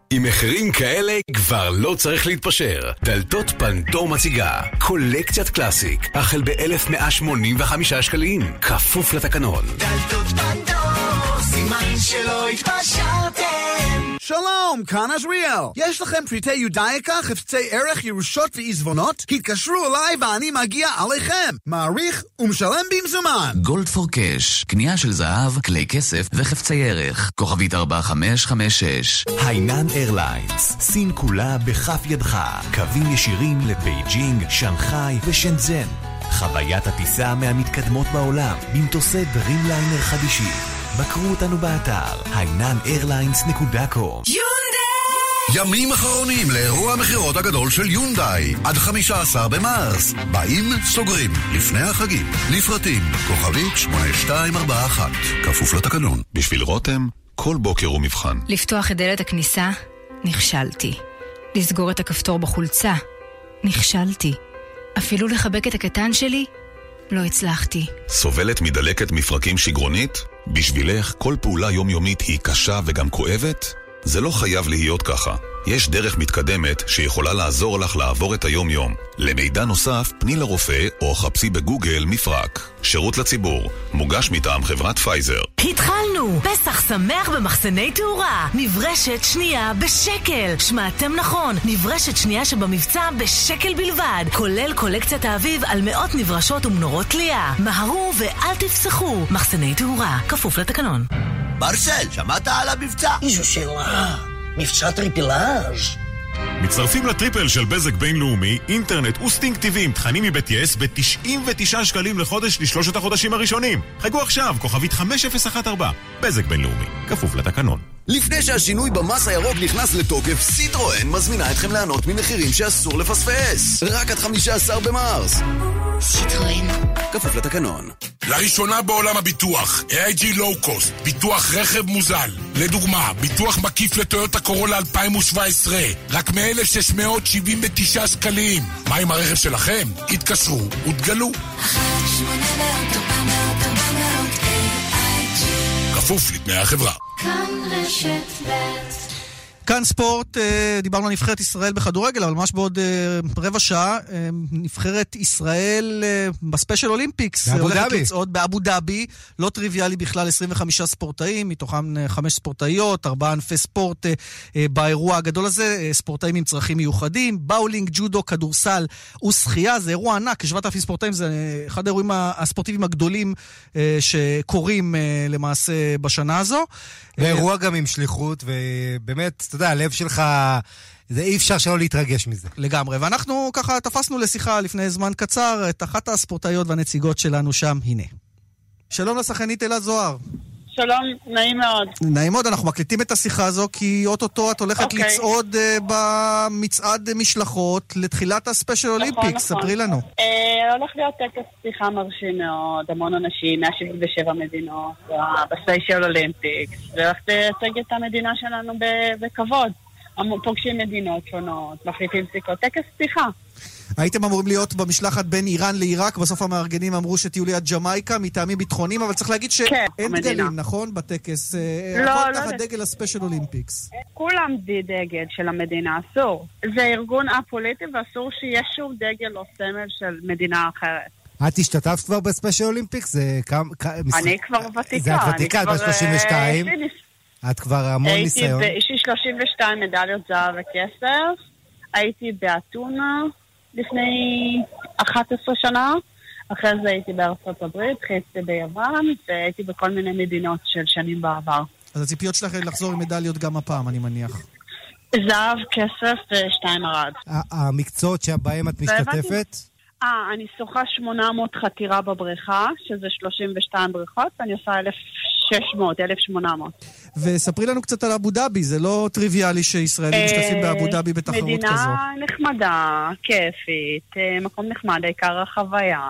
עם מחירים כאלה כבר לא צריך להתפשר. דלתות פנדור מציגה קולקציית קלאסיק, החל ב-1185 שקלים, כפוף לתקנון. דלתות פנדור, סימן שלא התפשרתם. שלום, כאן עזריאל. יש לכם פריטי יודאיקה, חפצי ערך, ירושות ועיזבונות? התקשרו אליי ואני מגיע עליכם. מעריך ומשלם במזומן. Gold for Cash, קנייה של זהב, כלי כסף וחפצי ערך. כוכבית 4556. היינן Airlines, סין כולה בכף ידך. קווים ישירים לבייג'ינג, שנגחאי ושנזן. חוויית הטיסה מהמתקדמות בעולם, במטוסי דרימליינר חדישים. בקרו אותנו באתר היינן-Airlines.com ימים אחרונים לאירוע המכירות הגדול של יונדאי, עד 15 במרס. באים, סוגרים, לפני החגים. לפרטים, כוכבית 8241, כפוף לתקנון. בשביל רותם, כל בוקר הוא מבחן. לפתוח את דלת הכניסה? נכשלתי. לסגור את הכפתור בחולצה? נכשלתי. אפילו לחבק את הקטן שלי? לא הצלחתי. סובלת מדלקת מפרקים שגרונית? בשבילך כל פעולה יומיומית היא קשה וגם כואבת? זה לא חייב להיות ככה. יש דרך מתקדמת שיכולה לעזור לך לעבור את היום-יום. למידע נוסף, פני לרופא או חפשי בגוגל מפרק. שירות לציבור, מוגש מטעם חברת פייזר. התחלנו! פסח שמח במחסני תאורה! נברשת שנייה בשקל! שמעתם נכון, נברשת שנייה שבמבצע בשקל בלבד, כולל קולקציית האביב על מאות נברשות ומנורות תלייה. מהרו ואל תפסחו! מחסני תאורה, כפוף לתקנון. מרסל, שמעת על המבצע? איזו שאלה. מבצע טריפלאז'. מצטרפים ל triple של בזק בינלאומי, אינטרנט ו Sting TV עם תכנים מבית יס ב-99 שקלים לחודש לשלושת החודשים הראשונים. חגו עכשיו, כוכבית 5014, בזק בינלאומי, כפוף לתקנון. לפני שהשינוי במס הירוק נכנס לתוקף, סיטרואן מזמינה אתכם ליהנות ממחירים שאסור לפספס. רק עד 15 במרס. סיטרואן. כפוף לתקנון. לראשונה בעולם הביטוח, AIG low-cost, ביטוח רכב מוזל. לדוגמה, ביטוח מקיף לטויוטה קורולה 2017, רק מ-1,679 שקלים. מה עם הרכב שלכם? התקשרו ותגלו. כפוף לתנאי החברה. כאן רשת ב' כאן ספורט, אה, דיברנו על נבחרת ישראל בכדורגל, אבל ממש בעוד אה, רבע שעה, אה, נבחרת ישראל ב Special Olympics. באבו הולכת. לצעוד באבו דאבי, לא טריוויאלי בכלל, 25 ספורטאים, מתוכם אה, חמש ספורטאיות, ארבעה ענפי ספורט באירוע הגדול הזה, ספורטאים עם צרכים מיוחדים, באולינג, ג'ודו, כדורסל ושחייה, זה אירוע ענק, כ-7,000 ספורטאים, זה אחד האירועים הספורטיביים הגדולים שקורים למעשה בשנה הזו. ואירוע גם עם שליחות, ובאמת, אתה יודע, הלב שלך, זה אי אפשר שלא להתרגש מזה. לגמרי. ואנחנו ככה תפסנו לשיחה לפני זמן קצר את אחת הספורטאיות והנציגות שלנו שם, הנה. שלום לשחקנית אלה זוהר. שלום, נעים מאוד. נעים מאוד, אנחנו מקליטים את השיחה הזו כי אוטוטו את הולכת אוקיי. לצעוד אה, במצעד משלחות לתחילת הספיישל אולימפיקס, נכון. ספרי לנו. אה, הולך להיות טקס פתיחה מרשים מאוד, המון אנשים, 177 מדינות, בספיישל אולימפיקס, והולך לייצג את המדינה שלנו בכבוד. פוגשים מדינות שונות, מחליפים סיכות, טקס פתיחה. הייתם אמורים להיות במשלחת בין איראן לעיראק, בסוף המארגנים אמרו שתהיו ליד ג'מייקה מטעמים ביטחוניים, אבל צריך להגיד שאין כן. דגלים, נכון? בטקס. אה, לא, הכל לא תחת יודע. דגל הספיישל אולימפיקס. כולם דגל של המדינה, אסור. זה ארגון א-פוליטי ואסור שיהיה שום דגל או סמל של מדינה אחרת. את השתתפת כבר בספיישל אולימפיקס? זה כמה... אני כבר ותיקה. זה את ותיקה, את כבר, בת 32. אה, יש לי ניס- את כבר המון הייתי ניסיון. יש לי 32 מדליות זהב וכסף. הייתי באתונה לפני 11 שנה. אחרי זה הייתי בארצות הברית, חצי ביוון, והייתי בכל מיני מדינות של שנים בעבר. אז הציפיות שלך לחזור עם מדליות גם הפעם, אני מניח. זהב, כסף ושתיים ארד. ה- המקצועות שבהם את משתתפת? אה, אני שוחה 800 חתירה בבריכה, שזה 32 בריכות, ואני עושה 1,600, 1,800. וספרי לנו קצת על אבו דאבי, זה לא טריוויאלי שישראלים משתתפים באבו דאבי בתחרות כזו. מדינה נחמדה, כיפית, אה, מקום נחמד, העיקר החוויה.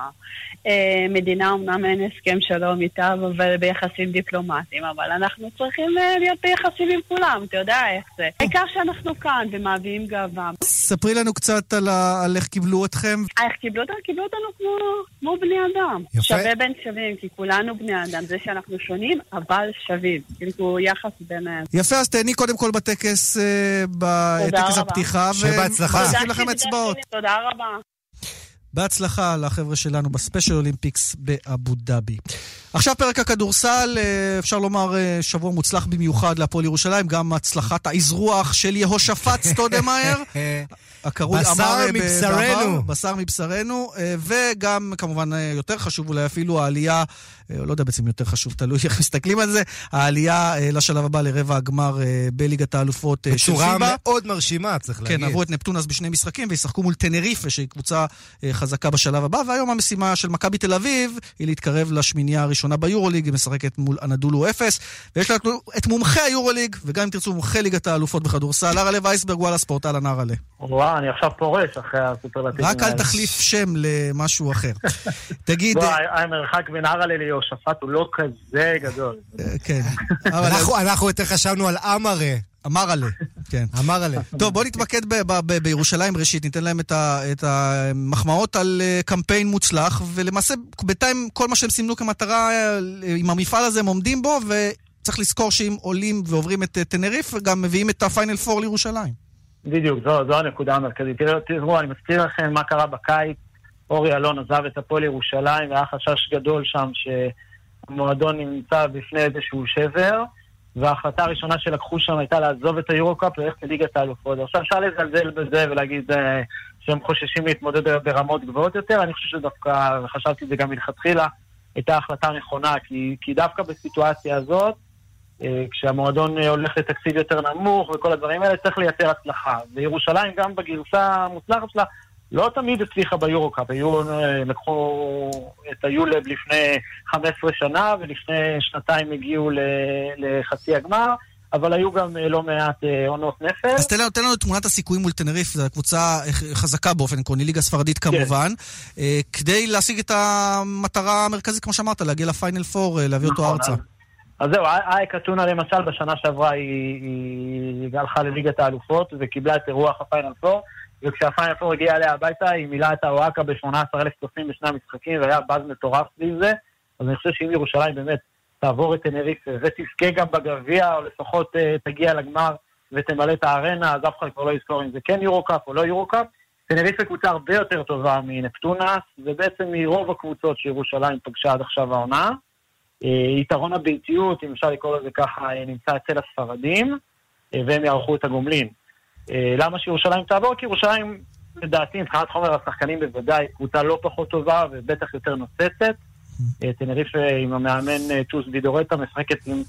אה, מדינה, אמנם אין הסכם שלום איתה, אבל ביחסים דיפלומטיים, אבל אנחנו צריכים אה, להיות ביחסים עם כולם, אתה יודע איך זה. העיקר שאנחנו כאן ומביאים גאווה. ספרי לנו קצת על, ה... על איך קיבלו אתכם. איך קיבלו אותנו? קיבלו אותנו כמו, כמו בני אדם. יפה. שווה בין שווים, כי כולנו בני אדם. זה שאנחנו שונים, אבל שווים. כאילו, יחס ביניהם. יפה, אז תהני קודם כל בטקס, אה, בטקס. הפתיחה. שבהצלחה. ומחזיקים לכם אצבעות. תודה רבה. בהצלחה לחבר'ה שלנו בספיישל אולימפיקס באבו דאבי. עכשיו פרק הכדורסל, אה, אפשר לומר אה, שבוע מוצלח במיוחד להפועל ירושלים, גם הצלחת האזרוח של יהושפט סטודמאייר. הקרוי בשר אמר אה, מבשרנו. בעבר, בשר מבשרנו, וגם כמובן יותר חשוב אולי אפילו העלייה, לא יודע בעצם יותר חשוב, תלוי איך מסתכלים על זה, העלייה לשלב הבא לרבע הגמר בליגת האלופות של בצורה פיבה. מאוד מרשימה, צריך להגיד. כן, עברו את נפטון אז בשני משחקים וישחקו מול טנריפה, שהיא קבוצה חזקה בשלב הבא, והיום המשימה של מכבי תל אביב היא להתקרב לשמינייה הראשונה ביורוליג, היא משחקת מול אנדולו אפס, ויש לנו את מומחי היורוליג, וגם אם תרצו מומחי ליגת האלופות בכדורסל, ארלה וייסברג, וואלה ספורט, אהלן ארלה. וואו, אני עכשיו פורש אחרי הסופרלטיבים רק אל. תחליף שם למשהו אחר. תגיד, לא, אה, המרחק בין ערלה ליהושפט הוא לא כזה גדול. כן. אנחנו- אנחנו יותר חשבנו על אמרה. אמרלה, כן. אמרלה. טוב, בוא נתמקד בירושלים ראשית, ניתן להם את המחמאות על אה, קמפיין מוצלח, ולמעשה בינתיים כל מה שהם סימנו כמטרה אה, עם המפעל הזה הם עומדים בו, וצריך לזכור שאם עולים ועוברים את אה, טנריף, גם מביאים את הפיינל פור לירושלים. בדיוק, זו, זו הנקודה המרכזית. תראו, תראו, אני מזכיר לכם מה קרה בקיץ. אורי אלון עזב את הפועל ירושלים, והיה חשש גדול שם שהמועדון נמצא בפני איזשהו שבר, וההחלטה הראשונה שלקחו שם הייתה לעזוב את היורו-קאפ וללכת לליגת האלופות. עכשיו אפשר לזלזל בזה ולהגיד אה, שהם חוששים להתמודד ברמות גבוהות יותר, אני חושב שדווקא, וחשבתי את זה גם מלכתחילה, הייתה החלטה נכונה, כי, כי דווקא בסיטואציה הזאת, אה, כשהמועדון אה, הולך לתקציב יותר נמוך וכל הדברים האלה, צריך לייצר הצלחה. וירושלים גם בגרסה המוצלחת שלה לא תמיד הצליחה ביורו-קאפ. היו, אה, לקחו את היולב לפני 15 שנה, ולפני שנתיים הגיעו לחצי הגמר, אבל היו גם אה, לא מעט אה, עונות נפל. אז תן לנו, תן לנו את תמונת הסיכויים מול טנריף, זו קבוצה חזקה באופן עקרוני, ליגה ספרדית כמובן, אה, כדי להשיג את המטרה המרכזית, כמו שאמרת, להגיע לפיינל פור, אה, להביא אותו נכון, ארצה. אז- אז זהו, אייק אתונה למשל בשנה שעברה היא, היא הלכה לליגת האלופות וקיבלה את אירוח הפיינל פור, וכשהפיינל פור הגיע אליה הביתה היא מילאה את האוהקה ב-18,000 צופים בשני המשחקים והיה באז מטורף סביב זה, אז אני חושב שאם ירושלים באמת תעבור את טנריפה ותזכה גם בגביע, או לפחות אה, תגיע לגמר ותמלא את הארנה, אז אף אחד כבר לא יזכור אם זה כן יורו-קאפ או לא יורו-קאפ. טנריפה קבוצה הרבה יותר טובה מנפטונס, ובעצם מרוב הקבוצות שירושלים פגשה עד עכשיו העונה. אה, יתרון הביתיות, אם אפשר לקרוא לזה ככה, אה, נמצא אצל הספרדים, אה, והם יערכו את הגומלין. אה, למה שירושלים תעבור? כי ירושלים, לדעתי, מבחינת חומר השחקנים בוודאי, קבוצה לא פחות טובה ובטח יותר נוצצת. אה, טנריפה עם המאמן אה, טוס וידורטה משחקת עם,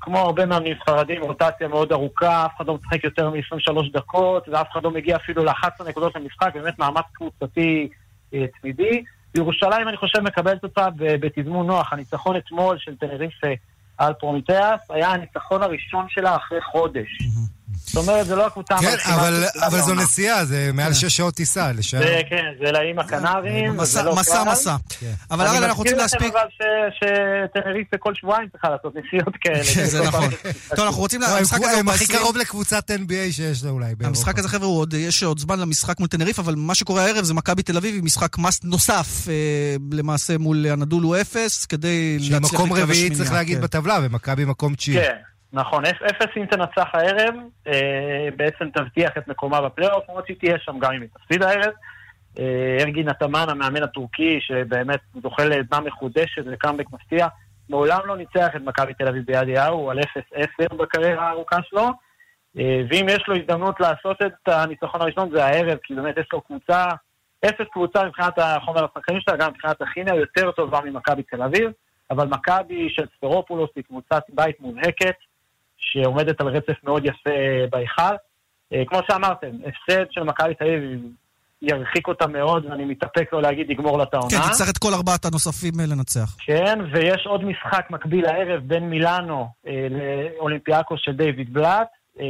כמו הרבה מאמנים ספרדים, רוטציה מאוד ארוכה, אף אחד לא משחק יותר מ-23 דקות, ואף אחד לא מגיע אפילו ל-11 נקודות למשחק, באמת מאמץ קבוצתי אה, תמידי. ירושלים, אני חושב, מקבלת אותה בתזמון נוח. הניצחון אתמול של טנריפה על פרומיטאס, היה הניצחון הראשון שלה אחרי חודש. זאת אומרת, זה לא הקבוצה כן, המרשימה אבל, ביותר אבל זו. נסיעה, זה מעל שש שעות טיסה לשם. זה, כן, זה לאיים הקנריים, מסע- זה לא מסע, קל. מסע. אבל הרי אנחנו רוצים להספיק... אני מזכיר לכם אבל ש- שטנריפה כל שבועיים צריכה לעשות נסיעות כאלה. כן, זה נכון. טוב, אנחנו רוצים... לא, המשחק הזה הוא הכי. קרוב לקבוצת NBA שיש לה אולי באירופה. המשחק הזה, חבר'ה, יש עוד זמן למשחק מול טנריף, אבל מה שקורה הערב זה מכבי תל אביב עם משחק מס נוסף, אה, למעשה מול הנדולו אפס, כדי להצליח מקום לקראת רביעי, השמינייה, צריך להגיד, כן. בטבלה, ומכבי מקום תשיעי. כן, נכון. אפ- אפס אם תנצח הערב, אה, בעצם תבטיח את מקומה בפלייאוף, למרות שהיא תהיה שם גם אם היא תפסיד הערב. אה, ארגין עטמן, המאמן הטורקי, שבאמת זוכה לעדנה מחודשת וקאמבק מפתיע, מעולם לא ניצח את מכבי תל אביב ביד יאו, על 0-10 בקריירה הארוכה שלו. אה, ואם יש לו הזדמנות לעשות את הניצחון הראשון זה הערב, כי באמת יש לו קבוצה, אפס קבוצה מבחינת החומר השחקנים שלה, גם מבחינת הכימיה יותר טובה ממכבי תל אביב, אבל מכבי של ספרופולוס היא קבוצת בית מובהקת, שעומדת על רצף מאוד יפה בהיכל. אה, כמו שאמרתם, הפסד של מכבי תל אביב ירחיק אותה מאוד, ואני מתאפק לא להגיד יגמור לה את העונה. כן, תצטרך את כל ארבעת הנוספים אה, לנצח. כן, ויש עוד משחק מקביל הערב בין מילאנו אה, לאולימפיאקוס של דיוויד בלאט. אה,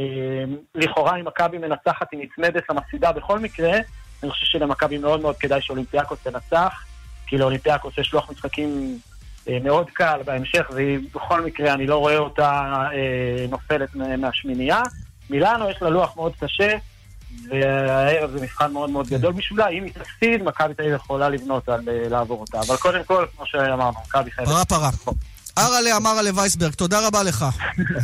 לכאורה אם מכבי מנצחת היא נצמדת למפסידה בכל מקרה, אני חושב שלמכבי מאוד מאוד כדאי שאולימפיאקוס תנצח, כי לאולימפיאקוס יש לוח משחקים אה, מאוד קל בהמשך, והיא בכל מקרה, אני לא רואה אותה אה, נופלת מה- מהשמינייה. מילאנו יש לה לוח מאוד קשה, והערב זה מבחן מאוד מאוד גדול בשבילה. אם היא תפסיד, מכבי תל אביב יכולה לבנות על אה, לעבור אותה. אבל קודם כל, כמו שאמרנו, מכבי חייבת... פרה פרה. ארלה אמרלה וייסברג, תודה רבה לך.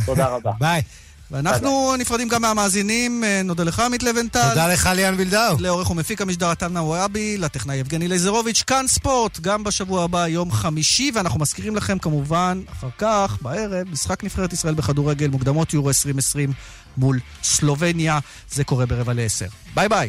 תודה רבה. ביי. ואנחנו נפרדים גם מהמאזינים, אה, נודה לך עמית לווינטל. תודה לך ליאן וילדאו. לעורך ומפיק המשדר עטלנה וואבי, לטכנאי יבגני לייזרוביץ', כאן ספורט, גם בשבוע הבא, יום חמישי, ואנחנו מזכירים לכם כמובן, אחר כך, בערב, משחק נבחרת ישראל בכדורגל, מוקדמות יורו 2020 מול סלובניה, זה קורה ברבע לעשר. ביי ביי.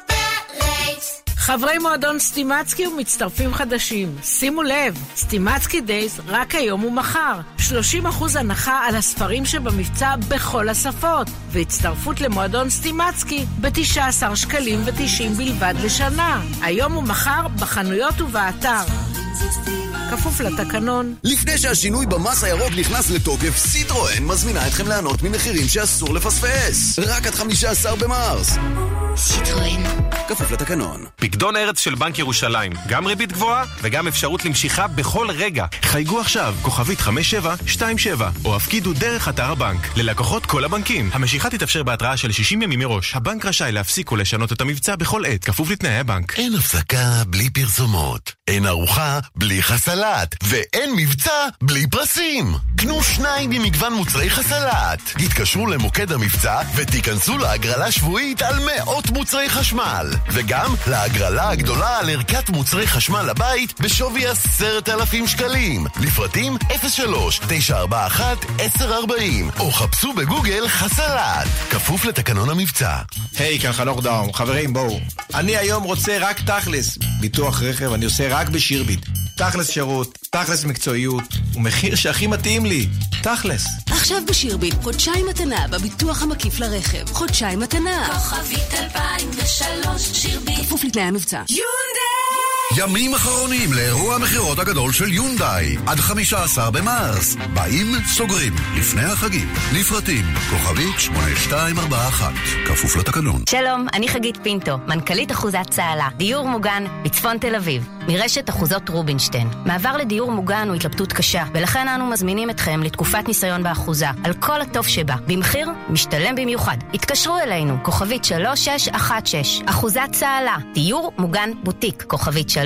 חברי מועדון סטימצקי ומצטרפים חדשים, שימו לב, סטימצקי days רק היום ומחר. 30% הנחה על הספרים שבמבצע בכל השפות, והצטרפות למועדון סטימצקי ב-19 שקלים ו-90 בלבד לשנה. היום ומחר בחנויות ובאתר. כפוף לתקנון. לפני שהשינוי במס הירוק נכנס לתוקף, סיטרואן מזמינה אתכם ליהנות ממחירים שאסור לפספס. רק עד 15 במרס. סיטרואן. כפוף לתקנון. פקדון ארץ של בנק ירושלים. גם ריבית גבוהה וגם אפשרות למשיכה בכל רגע. חייגו עכשיו, כוכבית 5727, או הפקידו דרך אתר הבנק. ללקוחות כל הבנקים. המשיכה תתאפשר בהתראה של 60 ימים מראש. הבנק רשאי להפסיק ולשנות את המבצע בכל עת, כפוף לתנאי הבנק. אין הפסקה בלי פרסומות. אין ארוחה בלי חסלת. ואין מבצע בלי פרסים. קנו שניים ממגוון מוצרי חסלת. התקשרו למוקד המבצע ותיכנסו להגרלה שבועית על מאות מוצרי חשמל. וגם להגרלה הגדולה על ערכת מוצרי חשמל לבית בשווי עשרת אלפים שקלים. לפרטים 03-941-1040 או חפשו בגוגל חסלת. כפוף לתקנון המבצע. היי, כאן חנוך דאום. חברים, בואו. אני היום רוצה רק תכלס. ביטוח רכב אני עושה רק בשירביט. תכלס שירות, תכלס מקצועיות, ומחיר שהכי מתאים לי. תכלס. עכשיו בשירביט, חודשיים מתנה בביטוח המקיף לרכב. חודשיים מתנה. כוכבית 2003 שירביט כפוף לתנאי המבצע. ימים אחרונים לאירוע המכירות הגדול של יונדאי עד 15 במרס. באים, סוגרים, לפני החגים. לפרטים, כוכבית 8241, כפוף לתקנון. שלום, אני חגית פינטו, מנכ"לית אחוזת צהלה, דיור מוגן בצפון תל אביב, מרשת אחוזות רובינשטיין. מעבר לדיור מוגן הוא התלבטות קשה, ולכן אנו מזמינים אתכם לתקופת ניסיון באחוזה, על כל הטוב שבה, במחיר משתלם במיוחד. התקשרו אלינו, כוכבית 3616, אחוזת צהלה, דיור מוגן בוטיק, כוכבית 3616.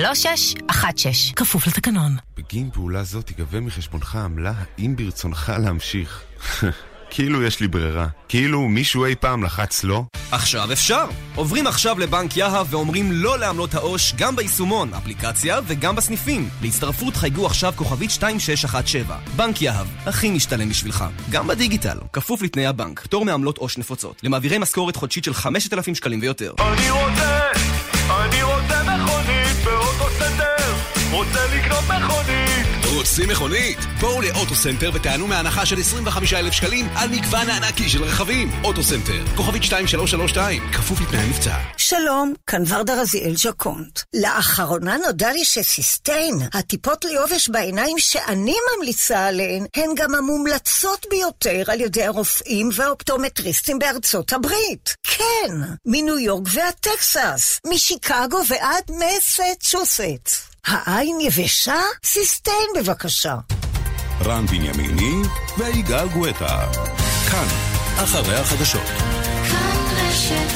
כפוף לתקנון. בגין פעולה זו תיגבה מחשבונך עמלה האם ברצונך להמשיך. כאילו יש לי ברירה. כאילו מישהו אי פעם לחץ לא? עכשיו אפשר! עוברים עכשיו לבנק יהב ואומרים לא לעמלות העו"ש גם ביישומון, אפליקציה וגם בסניפים. להצטרפות חייגו עכשיו כוכבית 2617. בנק יהב, הכי משתלם בשבילך. גם בדיגיטל, כפוף לתנאי הבנק. פטור מעמלות עו"ש נפוצות. למעבירי משכורת חודשית של 5,000 שקלים ויותר. אני רוצה, רוצה לקנות מכונית. רוצים מכונית? בואו לאוטוסנטר ותיהנו מהנחה של 25,000 שקלים על מגוון הענקי של רכבים. אוטוסנטר, כוכבית 2332, כפוף לתנאי המבצע. שלום, כאן ורדה רזיאל ז'קונט. לאחרונה נודע לי שסיסטיין, הטיפות ליובש בעיניים שאני ממליצה עליהן, הן גם המומלצות ביותר על ידי הרופאים והאופטומטריסטים בארצות הברית. כן, מניו יורק ועד טקסס, משיקגו ועד מסצ'וסטס. העין יבשה? סיסטיין בבקשה. רן בנימיני ויגאל גואטה. כאן, אחרי החדשות. כאן רשת